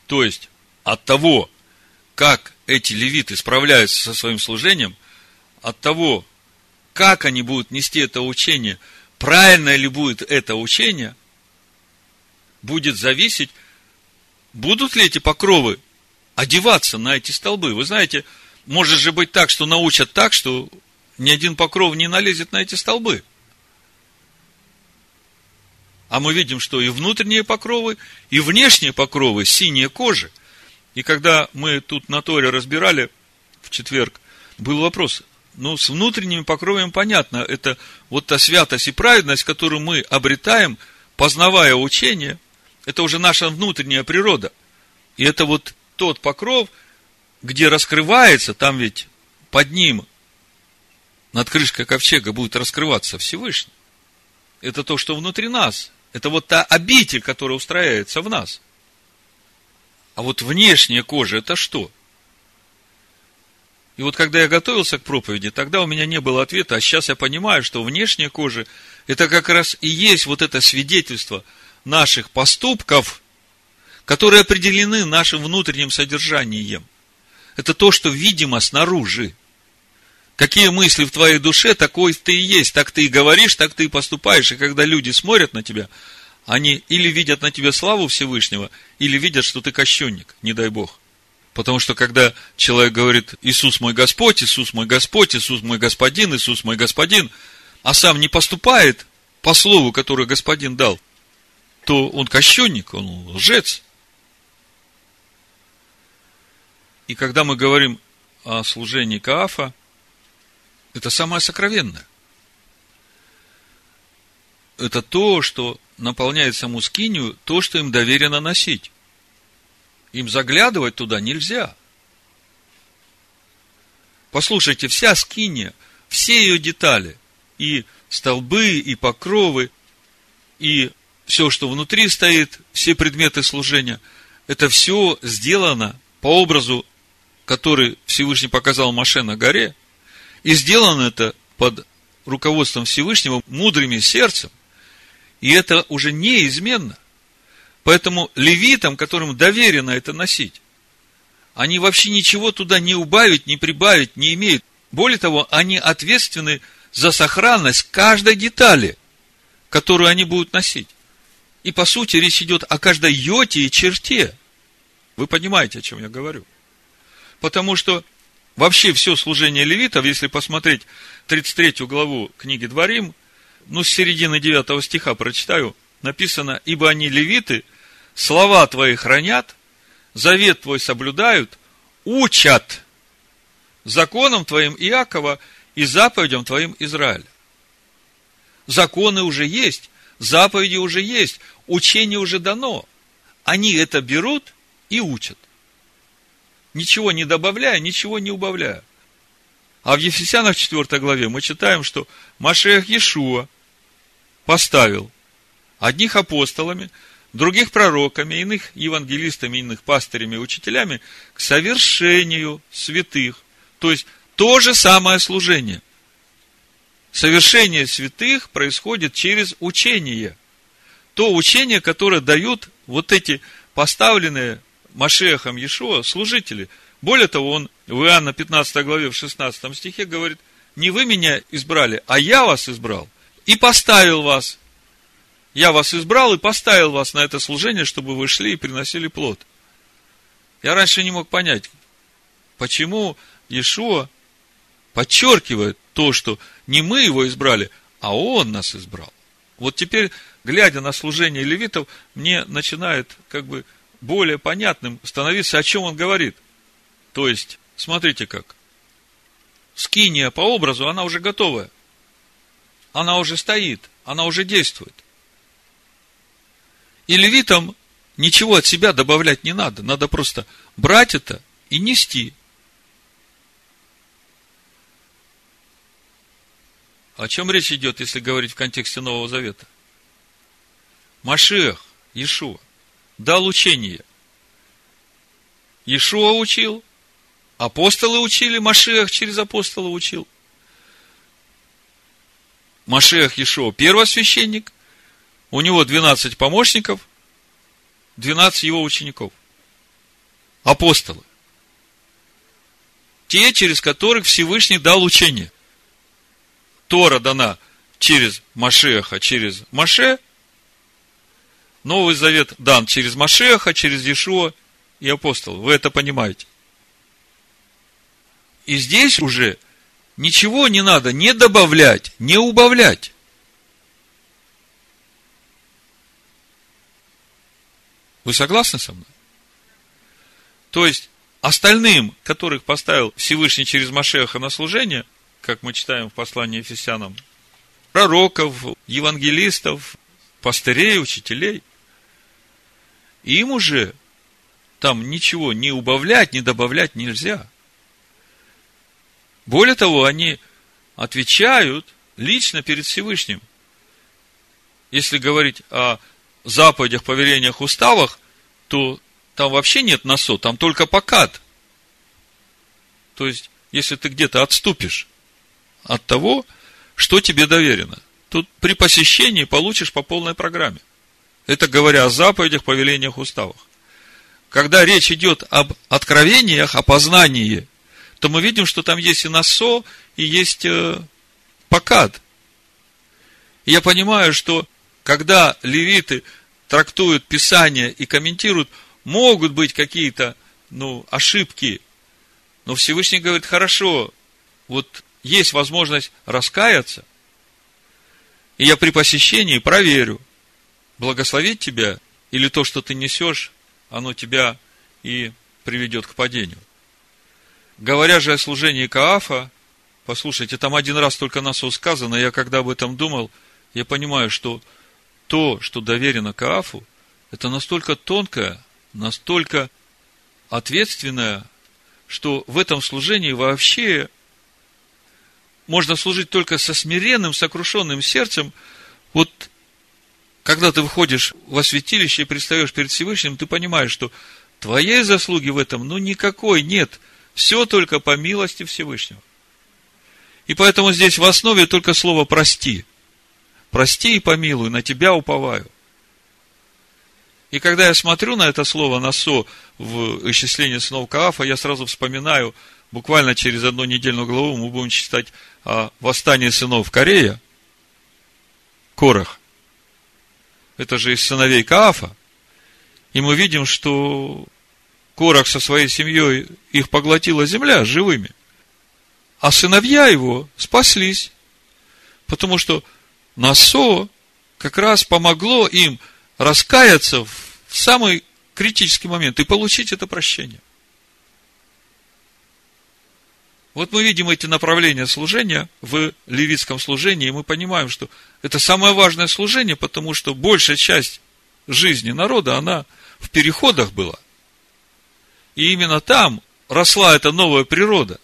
то есть от того, как эти левиты справляются со своим служением, от того, как они будут нести это учение, правильно ли будет это учение, будет зависеть, будут ли эти покровы одеваться на эти столбы. Вы знаете, может же быть так, что научат так, что ни один покров не налезет на эти столбы. А мы видим, что и внутренние покровы, и внешние покровы, синие кожи. И когда мы тут на Торе разбирали в четверг, был вопрос, ну, с внутренними покровами понятно, это вот та святость и праведность, которую мы обретаем, познавая учение, это уже наша внутренняя природа. И это вот тот покров – где раскрывается, там ведь под ним, над крышкой ковчега будет раскрываться Всевышний. Это то, что внутри нас. Это вот та обитель, которая устраивается в нас. А вот внешняя кожа – это что? И вот когда я готовился к проповеди, тогда у меня не было ответа, а сейчас я понимаю, что внешняя кожа – это как раз и есть вот это свидетельство наших поступков, которые определены нашим внутренним содержанием – это то, что видимо снаружи. Какие мысли в твоей душе, такой ты и есть. Так ты и говоришь, так ты и поступаешь. И когда люди смотрят на тебя, они или видят на тебя славу Всевышнего, или видят, что ты кощунник, не дай Бог. Потому что когда человек говорит, Иисус мой Господь, Иисус мой Господь, Иисус мой Господин, Иисус мой Господин, а сам не поступает по слову, которое Господин дал, то он кощунник, он лжец. И когда мы говорим о служении Каафа, это самое сокровенное. Это то, что наполняет саму скинию, то, что им доверено носить. Им заглядывать туда нельзя. Послушайте, вся скиния, все ее детали, и столбы, и покровы, и все, что внутри стоит, все предметы служения, это все сделано по образу который Всевышний показал Маше на горе, и сделано это под руководством Всевышнего мудрыми сердцем, и это уже неизменно. Поэтому левитам, которым доверено это носить, они вообще ничего туда не убавить, не прибавить не имеют. Более того, они ответственны за сохранность каждой детали, которую они будут носить. И по сути речь идет о каждой йоте и черте. Вы понимаете, о чем я говорю. Потому что вообще все служение левитов, если посмотреть 33 главу книги Дворим, ну, с середины 9 стиха прочитаю, написано, «Ибо они левиты, слова твои хранят, завет твой соблюдают, учат законом твоим Иакова и заповедям твоим Израиля». Законы уже есть, заповеди уже есть, учение уже дано. Они это берут и учат ничего не добавляя, ничего не убавляя. А в Ефесянах 4 главе мы читаем, что Машех Иешуа поставил одних апостолами, других пророками, иных евангелистами, иных пастырями, учителями к совершению святых. То есть, то же самое служение. Совершение святых происходит через учение. То учение, которое дают вот эти поставленные Машехом Иешуа служители. Более того, он в Иоанна 15 главе в 16 стихе говорит, не вы меня избрали, а я вас избрал. И поставил вас. Я вас избрал и поставил вас на это служение, чтобы вы шли и приносили плод. Я раньше не мог понять, почему Иешуа подчеркивает то, что не мы его избрали, а он нас избрал. Вот теперь, глядя на служение левитов, мне начинает как бы более понятным становиться, о чем он говорит. То есть, смотрите как. Скиния по образу, она уже готовая. Она уже стоит, она уже действует. И левитам ничего от себя добавлять не надо. Надо просто брать это и нести. О чем речь идет, если говорить в контексте Нового Завета? Машех, Иешуа, дал учение. Иешуа учил, апостолы учили, Машех через апостола учил. Машех Иешуа первосвященник, у него 12 помощников, 12 его учеников. Апостолы. Те, через которых Всевышний дал учение. Тора дана через Машеха, через Маше. Новый Завет дан через Машеха, через Иешуа и апостолов. Вы это понимаете. И здесь уже ничего не надо не добавлять, не убавлять. Вы согласны со мной? То есть, остальным, которых поставил Всевышний через Машеха на служение – как мы читаем в послании Ефесянам, пророков, евангелистов, пастырей, учителей. Им уже там ничего не убавлять, не добавлять нельзя. Более того, они отвечают лично перед Всевышним. Если говорить о заповедях, повелениях, уставах, то там вообще нет насо, там только покат. То есть, если ты где-то отступишь, от того, что тебе доверено. Тут при посещении получишь по полной программе. Это говоря о заповедях, повелениях, уставах. Когда речь идет об откровениях, о познании, то мы видим, что там есть и насо, и есть э, покад. И я понимаю, что когда левиты трактуют Писание и комментируют, могут быть какие-то ну, ошибки, но Всевышний говорит, хорошо, вот есть возможность раскаяться, и я при посещении проверю, благословить тебя или то, что ты несешь, оно тебя и приведет к падению. Говоря же о служении Каафа, послушайте, там один раз только нас сказано, я когда об этом думал, я понимаю, что то, что доверено Каафу, это настолько тонкое, настолько ответственное, что в этом служении вообще можно служить только со смиренным, сокрушенным сердцем. Вот когда ты выходишь во святилище и предстаешь перед Всевышним, ты понимаешь, что твоей заслуги в этом, ну, никакой нет. Все только по милости Всевышнего. И поэтому здесь в основе только слово «прости». «Прости и помилуй, на тебя уповаю». И когда я смотрю на это слово «насо» в исчислении сынов Каафа, я сразу вспоминаю – буквально через одну недельную главу мы будем читать о восстании сынов Корея, Корах. Это же из сыновей Каафа. И мы видим, что Корах со своей семьей их поглотила земля живыми. А сыновья его спаслись. Потому что Насо как раз помогло им раскаяться в самый критический момент и получить это прощение. Вот мы видим эти направления служения в левитском служении, и мы понимаем, что это самое важное служение, потому что большая часть жизни народа, она в переходах была. И именно там росла эта новая природа.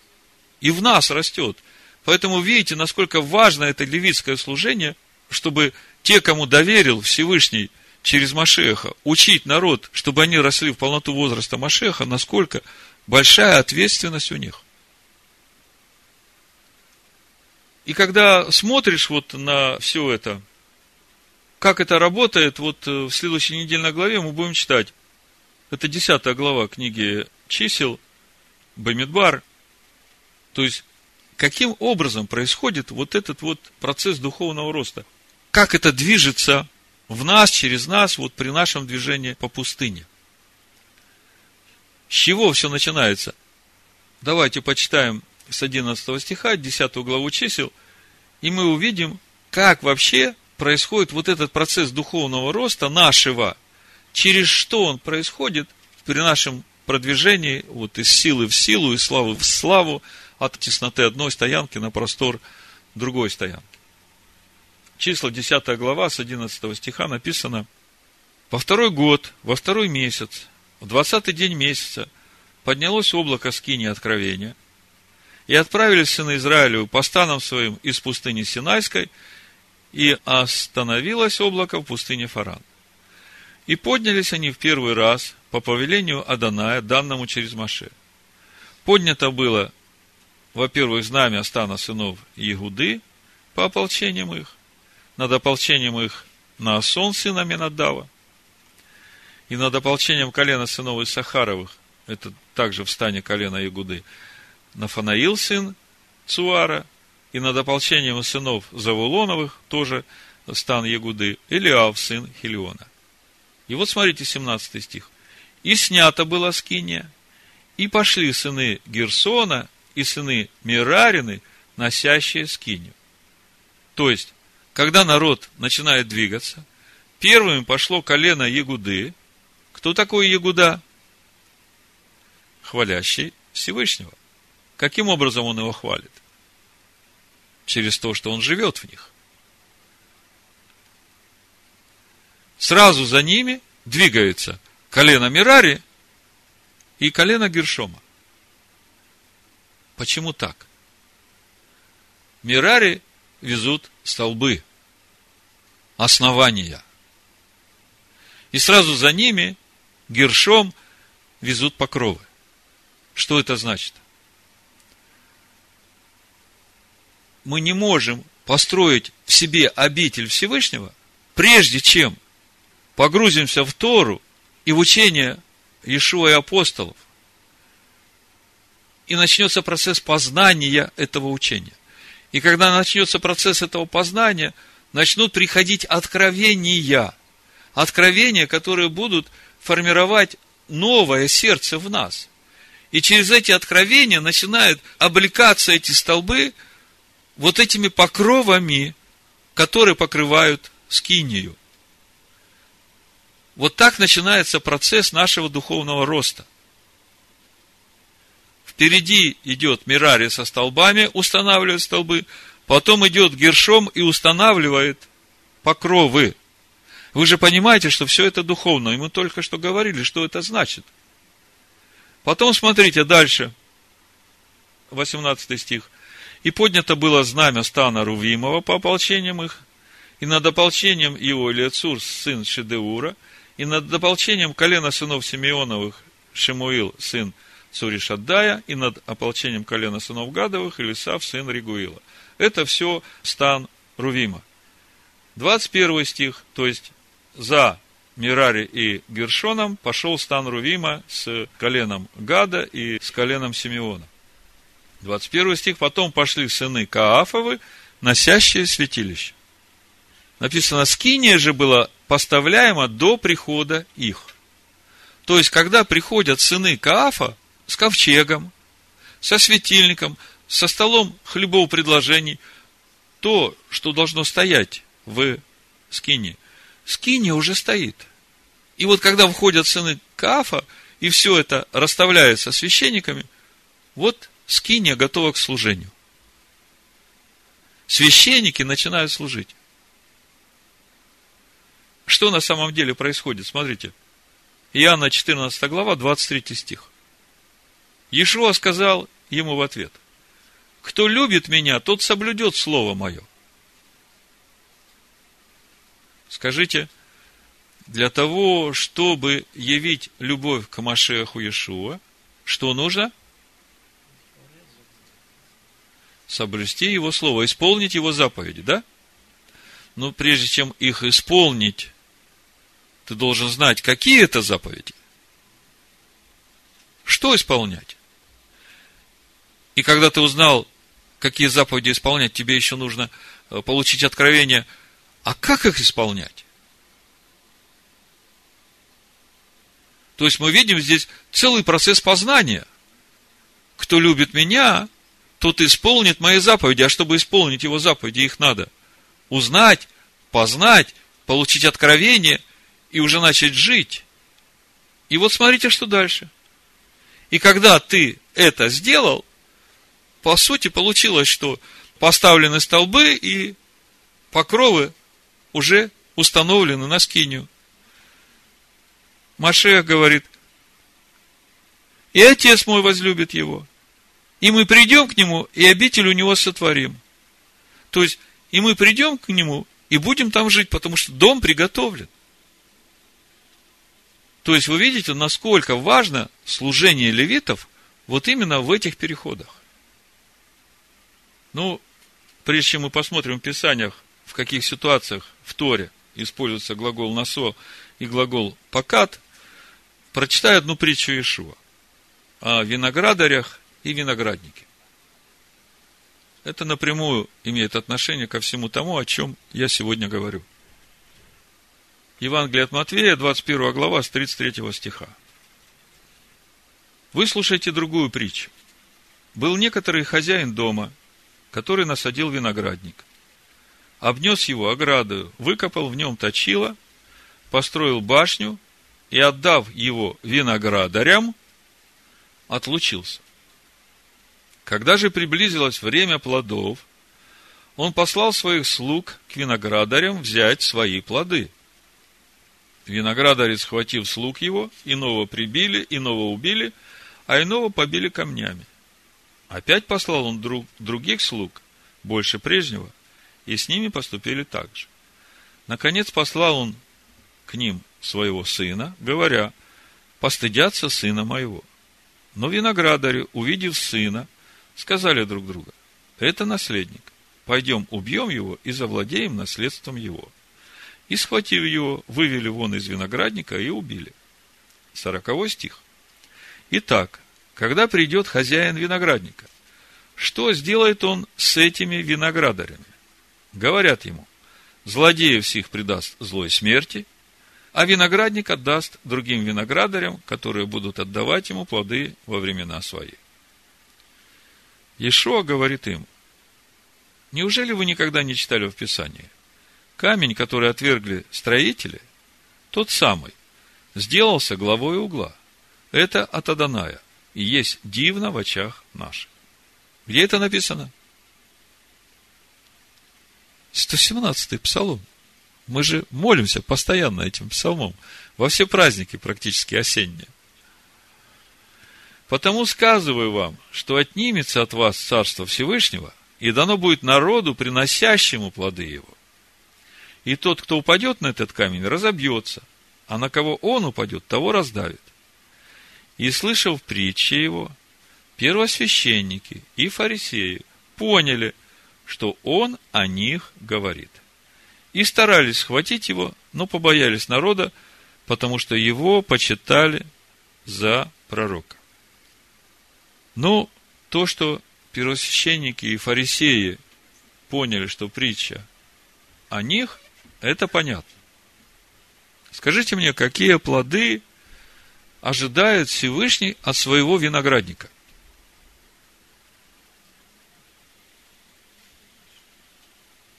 И в нас растет. Поэтому видите, насколько важно это левитское служение, чтобы те, кому доверил Всевышний через Машеха, учить народ, чтобы они росли в полноту возраста Машеха, насколько большая ответственность у них – И когда смотришь вот на все это, как это работает, вот э, в следующей недельной главе мы будем читать. Это десятая глава книги чисел, Бамидбар. То есть, каким образом происходит вот этот вот процесс духовного роста. Как это движется в нас, через нас, вот при нашем движении по пустыне. С чего все начинается? Давайте почитаем с 11 стиха, 10 главу чисел, и мы увидим, как вообще происходит вот этот процесс духовного роста нашего, через что он происходит при нашем продвижении вот из силы в силу, из славы в славу, от тесноты одной стоянки на простор другой стоянки. Числа 10 глава с 11 стиха написано, во второй год, во второй месяц, в двадцатый день месяца поднялось облако скини откровения, и отправились сыны Израилю по станам своим из пустыни Синайской, и остановилось облако в пустыне Фаран. И поднялись они в первый раз по повелению Аданая, данному через Маше. Поднято было, во-первых, знамя стана сынов Егуды по ополчениям их, над ополчением их на Асон сына Минадава, и над ополчением колена сынов Исахаровых, это также в стане колена Ягуды, Нафанаил сын Цуара, и над ополчением сынов Завулоновых, тоже стан Ягуды, Илиав сын Хилиона. И вот смотрите, 17 стих. И снято было скиния, и пошли сыны Герсона и сыны Мирарины, носящие скинию. То есть, когда народ начинает двигаться, первым пошло колено Ягуды. Кто такой Ягуда? Хвалящий Всевышнего. Каким образом он его хвалит? Через то, что он живет в них. Сразу за ними двигаются колено Мирари и колено Гершома. Почему так? Мирари везут столбы, основания. И сразу за ними Гершом везут покровы. Что это значит? Мы не можем построить в себе обитель Всевышнего, прежде чем погрузимся в Тору и в учение Иешуа и апостолов, и начнется процесс познания этого учения. И когда начнется процесс этого познания, начнут приходить откровения. Откровения, которые будут формировать новое сердце в нас. И через эти откровения начинают облекаться эти столбы вот этими покровами, которые покрывают скинию. Вот так начинается процесс нашего духовного роста. Впереди идет Мирари со столбами, устанавливает столбы, потом идет Гершом и устанавливает покровы. Вы же понимаете, что все это духовно, и мы только что говорили, что это значит. Потом смотрите дальше, 18 стих. «И поднято было знамя стана Рувимова по ополчениям их, и над ополчением его Илиацур, сын Шедеура, и над ополчением колена сынов Симеоновых Шемуил, сын Цуришаддая, и над ополчением колена сынов Гадовых Илисав, сын Ригуила. Это все стан Рувима. 21 стих, то есть за Мирари и Гершоном пошел стан Рувима с коленом Гада и с коленом Симеона. 21 стих, потом пошли сыны Каафовы, носящие святилище. Написано, скиния же была поставляема до прихода их. То есть, когда приходят сыны Каафа с ковчегом, со светильником, со столом хлебов предложений, то, что должно стоять в скине, скиния уже стоит. И вот когда входят сыны Каафа, и все это расставляется священниками, вот скиния готова к служению. Священники начинают служить. Что на самом деле происходит? Смотрите. Иоанна 14 глава, 23 стих. Иешуа сказал ему в ответ, кто любит меня, тот соблюдет слово мое. Скажите, для того, чтобы явить любовь к Машеху Иешуа, что нужно? Соблюсти его слово, исполнить его заповеди, да? Но прежде чем их исполнить, ты должен знать, какие это заповеди. Что исполнять? И когда ты узнал, какие заповеди исполнять, тебе еще нужно э, получить откровение. А как их исполнять? То есть мы видим здесь целый процесс познания. Кто любит меня, тот исполнит мои заповеди. А чтобы исполнить его заповеди, их надо узнать, познать, получить откровение и уже начать жить. И вот смотрите, что дальше. И когда ты это сделал, по сути, получилось, что поставлены столбы и покровы уже установлены на скинию. Машех говорит, и отец мой возлюбит его. И мы придем к нему, и обитель у него сотворим. То есть, и мы придем к нему, и будем там жить, потому что дом приготовлен. То есть, вы видите, насколько важно служение левитов вот именно в этих переходах. Ну, прежде чем мы посмотрим в Писаниях, в каких ситуациях в Торе используется глагол «насо» и глагол «покат», прочитаю одну притчу Иешуа о виноградарях и винограднике. Это напрямую имеет отношение ко всему тому, о чем я сегодня говорю. Евангелие от Матвея, 21 глава, с 33 стиха. Выслушайте другую притчу. Был некоторый хозяин дома, который насадил виноградник. Обнес его оградою, выкопал в нем точило, построил башню и, отдав его виноградарям, отлучился. Когда же приблизилось время плодов, он послал своих слуг к виноградарям взять свои плоды. Виноградари, схватив слуг его, иного прибили, иного убили, а иного побили камнями. Опять послал он друг, других слуг, больше прежнего, и с ними поступили так же. Наконец послал он к ним своего сына, говоря, постыдятся сына моего. Но виноградари, увидев сына, сказали друг другу, это наследник, пойдем убьем его и завладеем наследством его. И, схватив его, вывели вон из виноградника и убили. Сороковой стих. Итак, когда придет хозяин виноградника, что сделает он с этими виноградарями? Говорят ему, злодеев всех предаст злой смерти, а виноградник отдаст другим виноградарям, которые будут отдавать ему плоды во времена свои. Ешуа говорит им, неужели вы никогда не читали в Писании? Камень, который отвергли строители, тот самый, сделался главой угла. Это от Аданая – и есть дивно в очах наших. Где это написано? 117-й псалом. Мы же молимся постоянно этим псалмом. Во все праздники практически осенние. Потому сказываю вам, что отнимется от вас Царство Всевышнего, и дано будет народу, приносящему плоды его. И тот, кто упадет на этот камень, разобьется, а на кого он упадет, того раздавит. И, слышав притчи его, первосвященники и фарисеи поняли, что он о них говорит. И старались схватить его, но побоялись народа, потому что его почитали за пророка. Ну, то, что первосвященники и фарисеи поняли, что притча о них, это понятно. Скажите мне, какие плоды ожидает Всевышний от своего виноградника.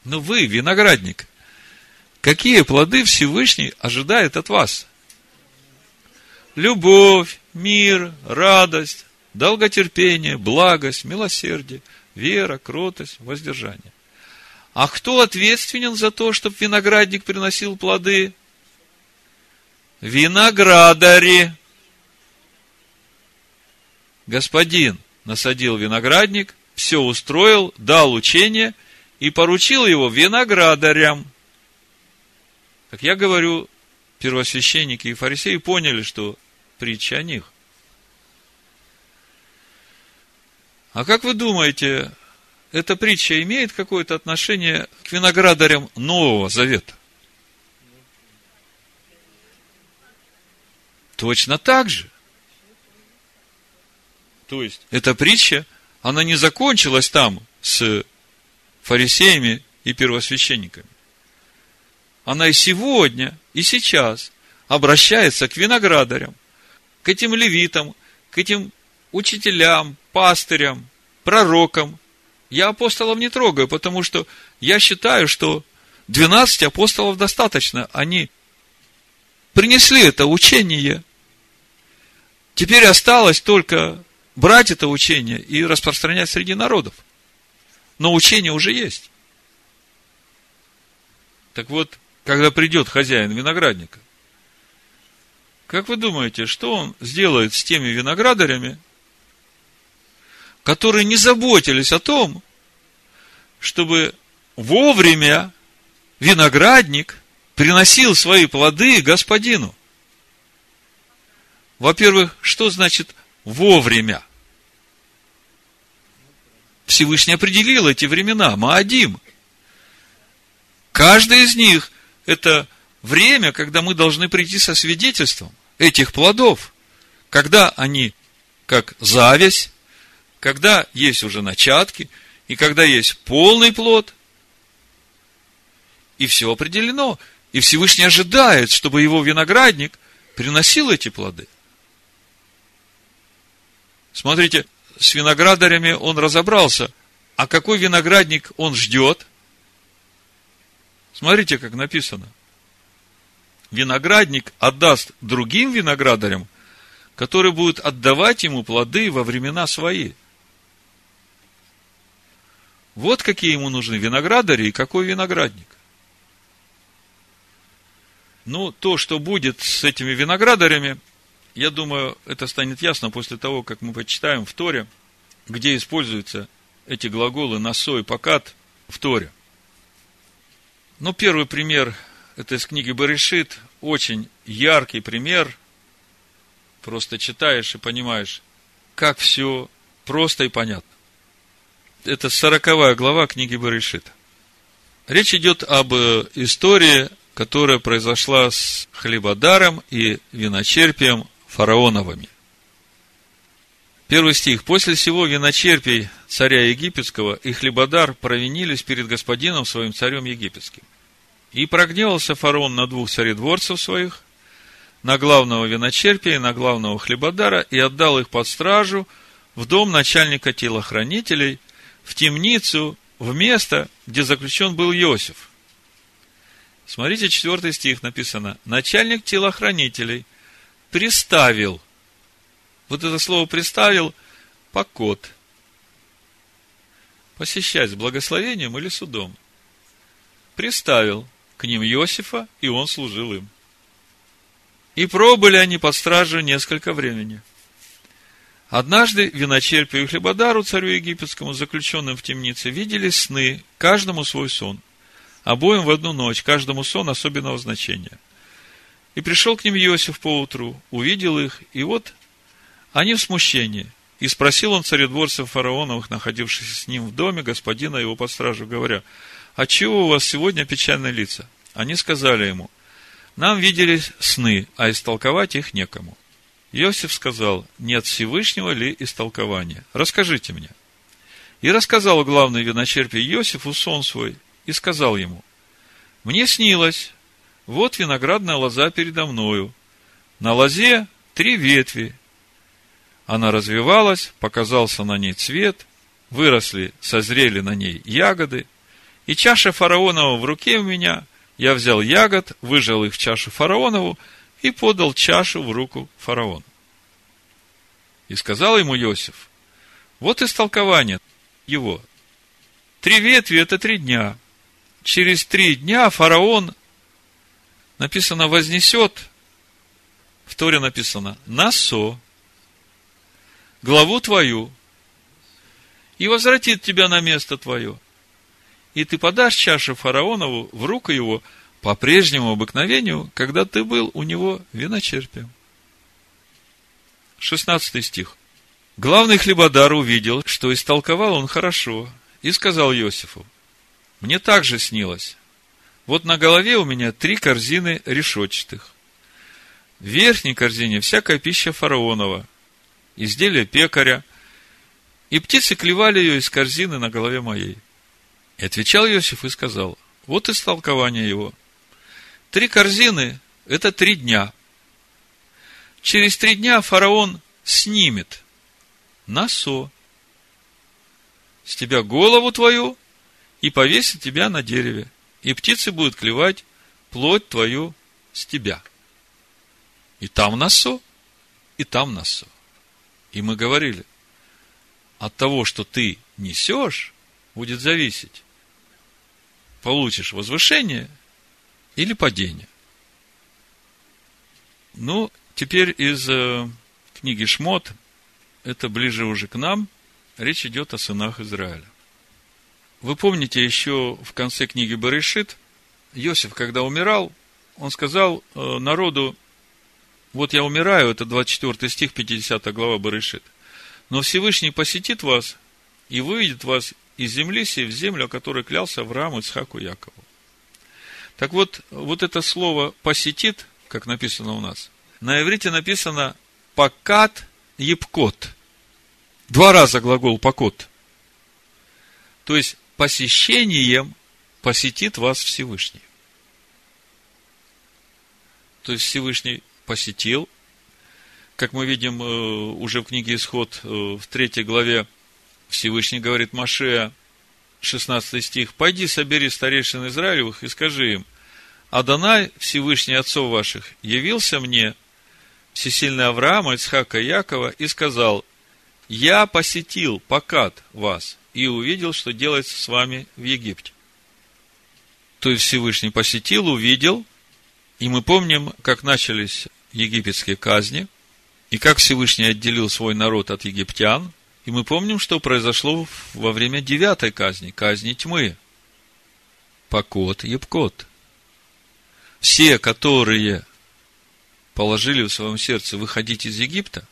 Но вы, виноградник, какие плоды Всевышний ожидает от вас? Любовь, мир, радость, долготерпение, благость, милосердие, вера, кротость, воздержание. А кто ответственен за то, чтобы виноградник приносил плоды? Виноградари господин насадил виноградник, все устроил, дал учение и поручил его виноградарям. Как я говорю, первосвященники и фарисеи поняли, что притча о них. А как вы думаете, эта притча имеет какое-то отношение к виноградарям Нового Завета? Точно так же. То есть, эта притча, она не закончилась там, с фарисеями и первосвященниками. Она и сегодня, и сейчас обращается к виноградарям, к этим левитам, к этим учителям, пастырям, пророкам. Я апостолов не трогаю, потому что я считаю, что 12 апостолов достаточно. Они принесли это учение. Теперь осталось только брать это учение и распространять среди народов. Но учение уже есть. Так вот, когда придет хозяин виноградника, как вы думаете, что он сделает с теми виноградарями, которые не заботились о том, чтобы вовремя виноградник приносил свои плоды господину. Во-первых, что значит вовремя? Всевышний определил эти времена, Маадим. Каждый из них – это время, когда мы должны прийти со свидетельством этих плодов. Когда они, как зависть, когда есть уже начатки, и когда есть полный плод, и все определено. И Всевышний ожидает, чтобы его виноградник приносил эти плоды. Смотрите, с виноградарями он разобрался. А какой виноградник он ждет? Смотрите, как написано. Виноградник отдаст другим виноградарям, которые будут отдавать ему плоды во времена свои – вот какие ему нужны виноградари и какой виноградник. Ну, то, что будет с этими виноградарями, я думаю, это станет ясно после того, как мы почитаем в Торе, где используются эти глаголы «насо» и «покат» в Торе. Ну, первый пример, это из книги Баришит, очень яркий пример, просто читаешь и понимаешь, как все просто и понятно это сороковая глава книги Баришит. Речь идет об э, истории, которая произошла с хлебодаром и виночерпием фараоновыми. Первый стих. «После всего виночерпий царя египетского и хлебодар провинились перед господином своим царем египетским. И прогневался фараон на двух царедворцев своих, на главного виночерпия и на главного хлебодара, и отдал их под стражу в дом начальника телохранителей – в темницу, в место, где заключен был Иосиф. Смотрите, четвертый стих написано. Начальник телохранителей приставил. Вот это слово приставил покот. Посещать с благословением или судом. Приставил к ним Иосифа, и он служил им. И пробыли они под стражу несколько времени – Однажды виночерпию и хлебодару, царю египетскому, заключенным в темнице, видели сны, каждому свой сон. Обоим в одну ночь, каждому сон особенного значения. И пришел к ним Иосиф поутру, увидел их, и вот они в смущении. И спросил он царедворцев фараоновых, находившихся с ним в доме, господина его под стражу, говоря, «А чего у вас сегодня печальные лица?» Они сказали ему, «Нам виделись сны, а истолковать их некому». Иосиф сказал, нет Всевышнего ли истолкования? Расскажите мне. И рассказал главный виночерпий Иосифу сон свой, и сказал ему, мне снилось, вот виноградная лоза передо мною, на лозе три ветви, она развивалась, показался на ней цвет, выросли, созрели на ней ягоды, и чаша фараонова в руке у меня, я взял ягод, выжал их в чашу фараонову, и подал чашу в руку фараону. И сказал ему Иосиф, вот истолкование его. Три ветви – это три дня. Через три дня фараон, написано, вознесет, в Торе написано, насо, главу твою, и возвратит тебя на место твое. И ты подашь чашу фараонову в руку его – по прежнему обыкновению, когда ты был у него виночерпием. 16 стих. Главный хлебодар увидел, что истолковал он хорошо, и сказал Иосифу, мне также снилось. Вот на голове у меня три корзины решетчатых. В верхней корзине всякая пища фараонова, изделия пекаря, и птицы клевали ее из корзины на голове моей. И отвечал Иосиф и сказал, вот истолкование его. Три корзины – это три дня. Через три дня фараон снимет насо с тебя голову твою и повесит тебя на дереве, и птицы будут клевать плоть твою с тебя. И там насо, и там насо. И мы говорили, от того, что ты несешь, будет зависеть, получишь возвышение или падение. Ну, теперь из э, книги Шмот, это ближе уже к нам, речь идет о сынах Израиля. Вы помните еще в конце книги Барышит, Иосиф, когда умирал, он сказал э, народу, вот я умираю, это 24 стих, 50 глава Барышит. Но Всевышний посетит вас и выведет вас из земли сей в землю, о которой клялся Аврааму, Ицхаку, Якову. Так вот, вот это слово «посетит», как написано у нас, на иврите написано «покат епкот». Два раза глагол «покот». То есть, посещением посетит вас Всевышний. То есть, Всевышний посетил, как мы видим э, уже в книге Исход, э, в третьей главе, Всевышний говорит Маше, 16 стих, «Пойди, собери старейшин Израилевых и скажи им, Адонай, Всевышний отцов ваших, явился мне всесильный Авраама, Ицхака и Якова, и сказал, «Я посетил покат вас и увидел, что делается с вами в Египте». То есть Всевышний посетил, увидел, и мы помним, как начались египетские казни, и как Всевышний отделил свой народ от египтян, и мы помним, что произошло во время девятой казни, казни тьмы. Покот, Епкот. Все, которые положили в своем сердце выходить из Египта,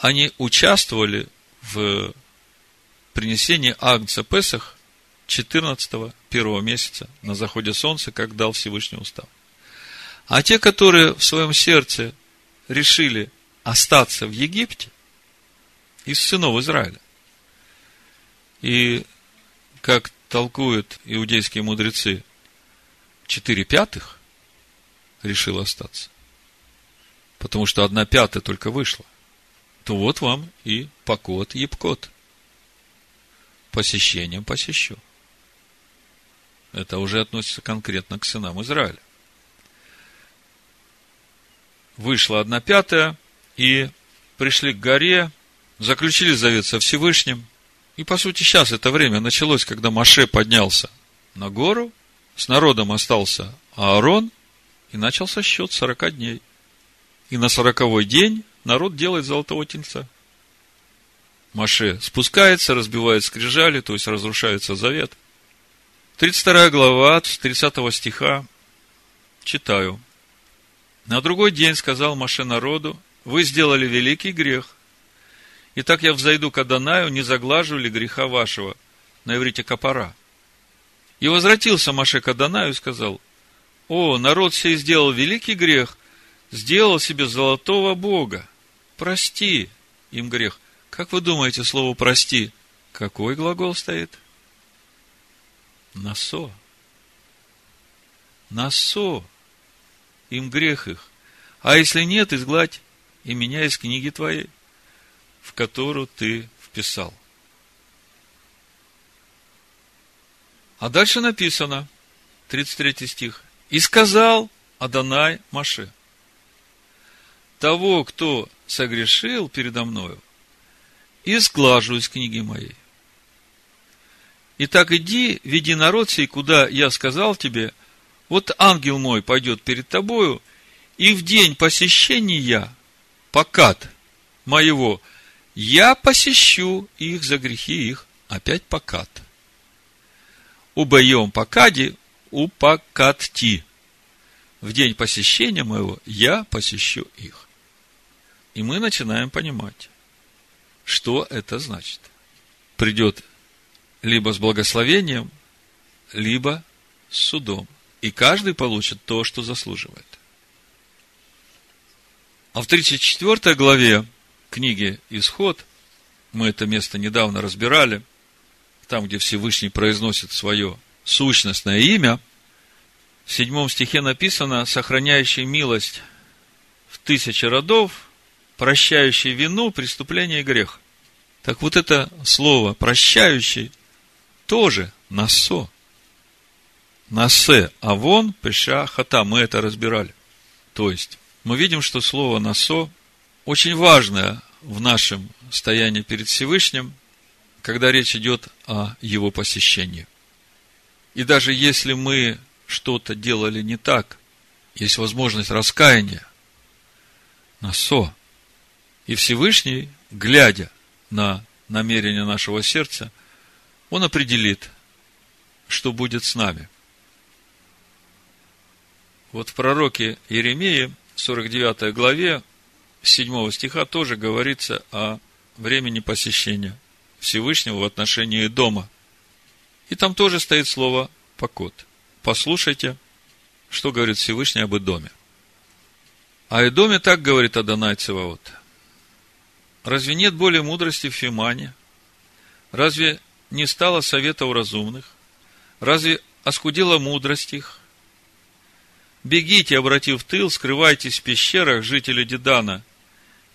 они участвовали в принесении Агнца Песах 14 первого месяца на заходе солнца, как дал Всевышний устав. А те, которые в своем сердце решили остаться в Египте, из сынов Израиля. И, как толкуют иудейские мудрецы, четыре пятых решил остаться потому что одна пятая только вышла, то вот вам и покот, епкот. Посещением посещу. Это уже относится конкретно к сынам Израиля. Вышла одна пятая, и пришли к горе, заключили завет со Всевышним. И, по сути, сейчас это время началось, когда Маше поднялся на гору, с народом остался Аарон, и начался счет 40 дней. И на сороковой день народ делает золотого тельца. Маше спускается, разбивает скрижали, то есть разрушается завет. 32 глава, 30 стиха, читаю. На другой день сказал Маше народу, вы сделали великий грех. И так я взойду к Адонаю, не заглажу ли греха вашего. На иврите капара. И возвратился Маше к Адонаю и сказал, о, народ сей сделал великий грех, сделал себе золотого Бога. Прости им грех. Как вы думаете, слово прости? Какой глагол стоит? Насо. Насо. Им грех их. А если нет, изгладь и меня из книги твоей, в которую ты вписал. А дальше написано, 33 стих. И сказал Адонай Маше – того, кто согрешил передо мною, и сглажу из книги моей. Итак, иди, веди народ сей, куда я сказал тебе, вот ангел мой пойдет перед тобою, и в день посещения, покат моего, я посещу их за грехи их, опять покат. Убоем покади, упокатти. В день посещения моего я посещу их. И мы начинаем понимать, что это значит. Придет либо с благословением, либо с судом. И каждый получит то, что заслуживает. А в 34 главе книги Исход Мы это место недавно разбирали. Там, где Всевышний произносит свое сущностное имя. В седьмом стихе написано, сохраняющий милость в тысячи родов, прощающий вину, преступление и грех. Так вот это слово прощающий тоже насо. Насе, а вон пеша хата. Мы это разбирали. То есть, мы видим, что слово насо очень важное в нашем стоянии перед Всевышним, когда речь идет о его посещении. И даже если мы что-то делали не так, есть возможность раскаяния, насо. И Всевышний, глядя на намерение нашего сердца, Он определит, что будет с нами. Вот в пророке Иеремии, 49 главе, 7 стиха тоже говорится о времени посещения Всевышнего в отношении дома. И там тоже стоит слово «покот». Послушайте, что говорит Всевышний об Идоме. А Идоме так говорит Адонай Цеваот. Разве нет более мудрости в Фимане? Разве не стало совета у разумных? Разве оскудела мудрость их? Бегите, обратив тыл, скрывайтесь в пещерах, жители Дедана,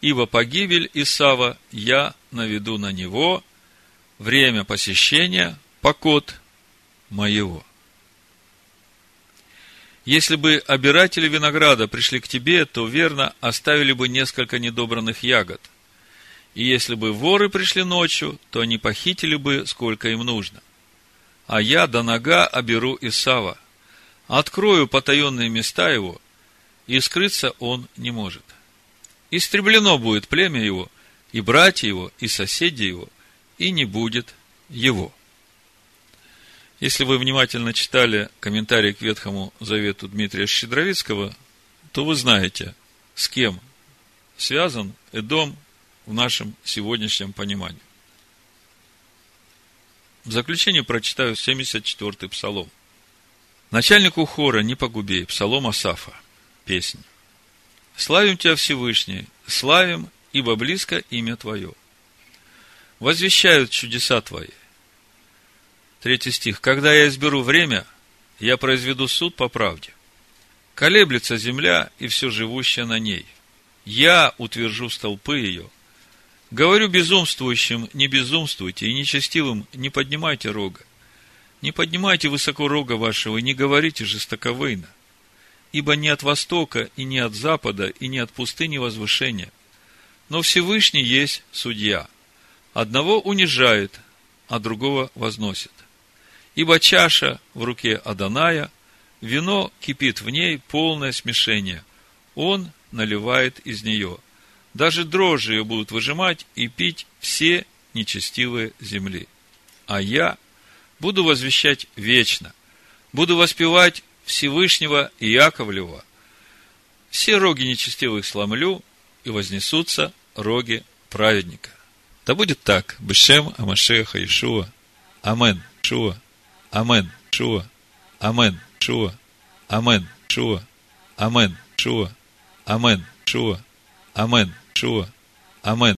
ибо погибель Исава я наведу на него, время посещения – покот моего. Если бы обиратели винограда пришли к тебе, то верно оставили бы несколько недобранных ягод. И если бы воры пришли ночью, то они похитили бы, сколько им нужно. А я до нога оберу Исава, открою потаенные места его, и скрыться он не может. Истреблено будет племя его, и братья его, и соседи его, и не будет его. Если вы внимательно читали комментарий к Ветхому Завету Дмитрия Щедровицкого, то вы знаете, с кем связан Эдом в нашем сегодняшнем понимании. В заключение прочитаю 74-й псалом. Начальнику хора не погубей, псалом Асафа, песня. Славим Тебя, Всевышний, славим, ибо близко имя Твое. Возвещают чудеса Твои – Третий стих. «Когда я изберу время, я произведу суд по правде. Колеблется земля и все живущее на ней. Я утвержу столпы ее. Говорю безумствующим, не безумствуйте, и нечестивым не поднимайте рога. Не поднимайте высоко рога вашего, и не говорите жестоковыйно. Ибо не от востока, и не от запада, и не от пустыни возвышения. Но Всевышний есть судья. Одного унижает, а другого возносит. Ибо чаша в руке Аданая, вино кипит в ней полное смешение. Он наливает из нее. Даже дрожжи ее будут выжимать и пить все нечестивые земли. А я буду возвещать вечно, буду воспевать Всевышнего и Яковлева. Все роги нечестивых сломлю, и вознесутся роги праведника. Да будет так. Бешем Амашеха Ишуа. Амен. Шуа. Амен. Шуа. Амен. Шуа. Амен. Шуа. Амен. Шуа. Амен. Шуа. Амен. Шуа. Амен.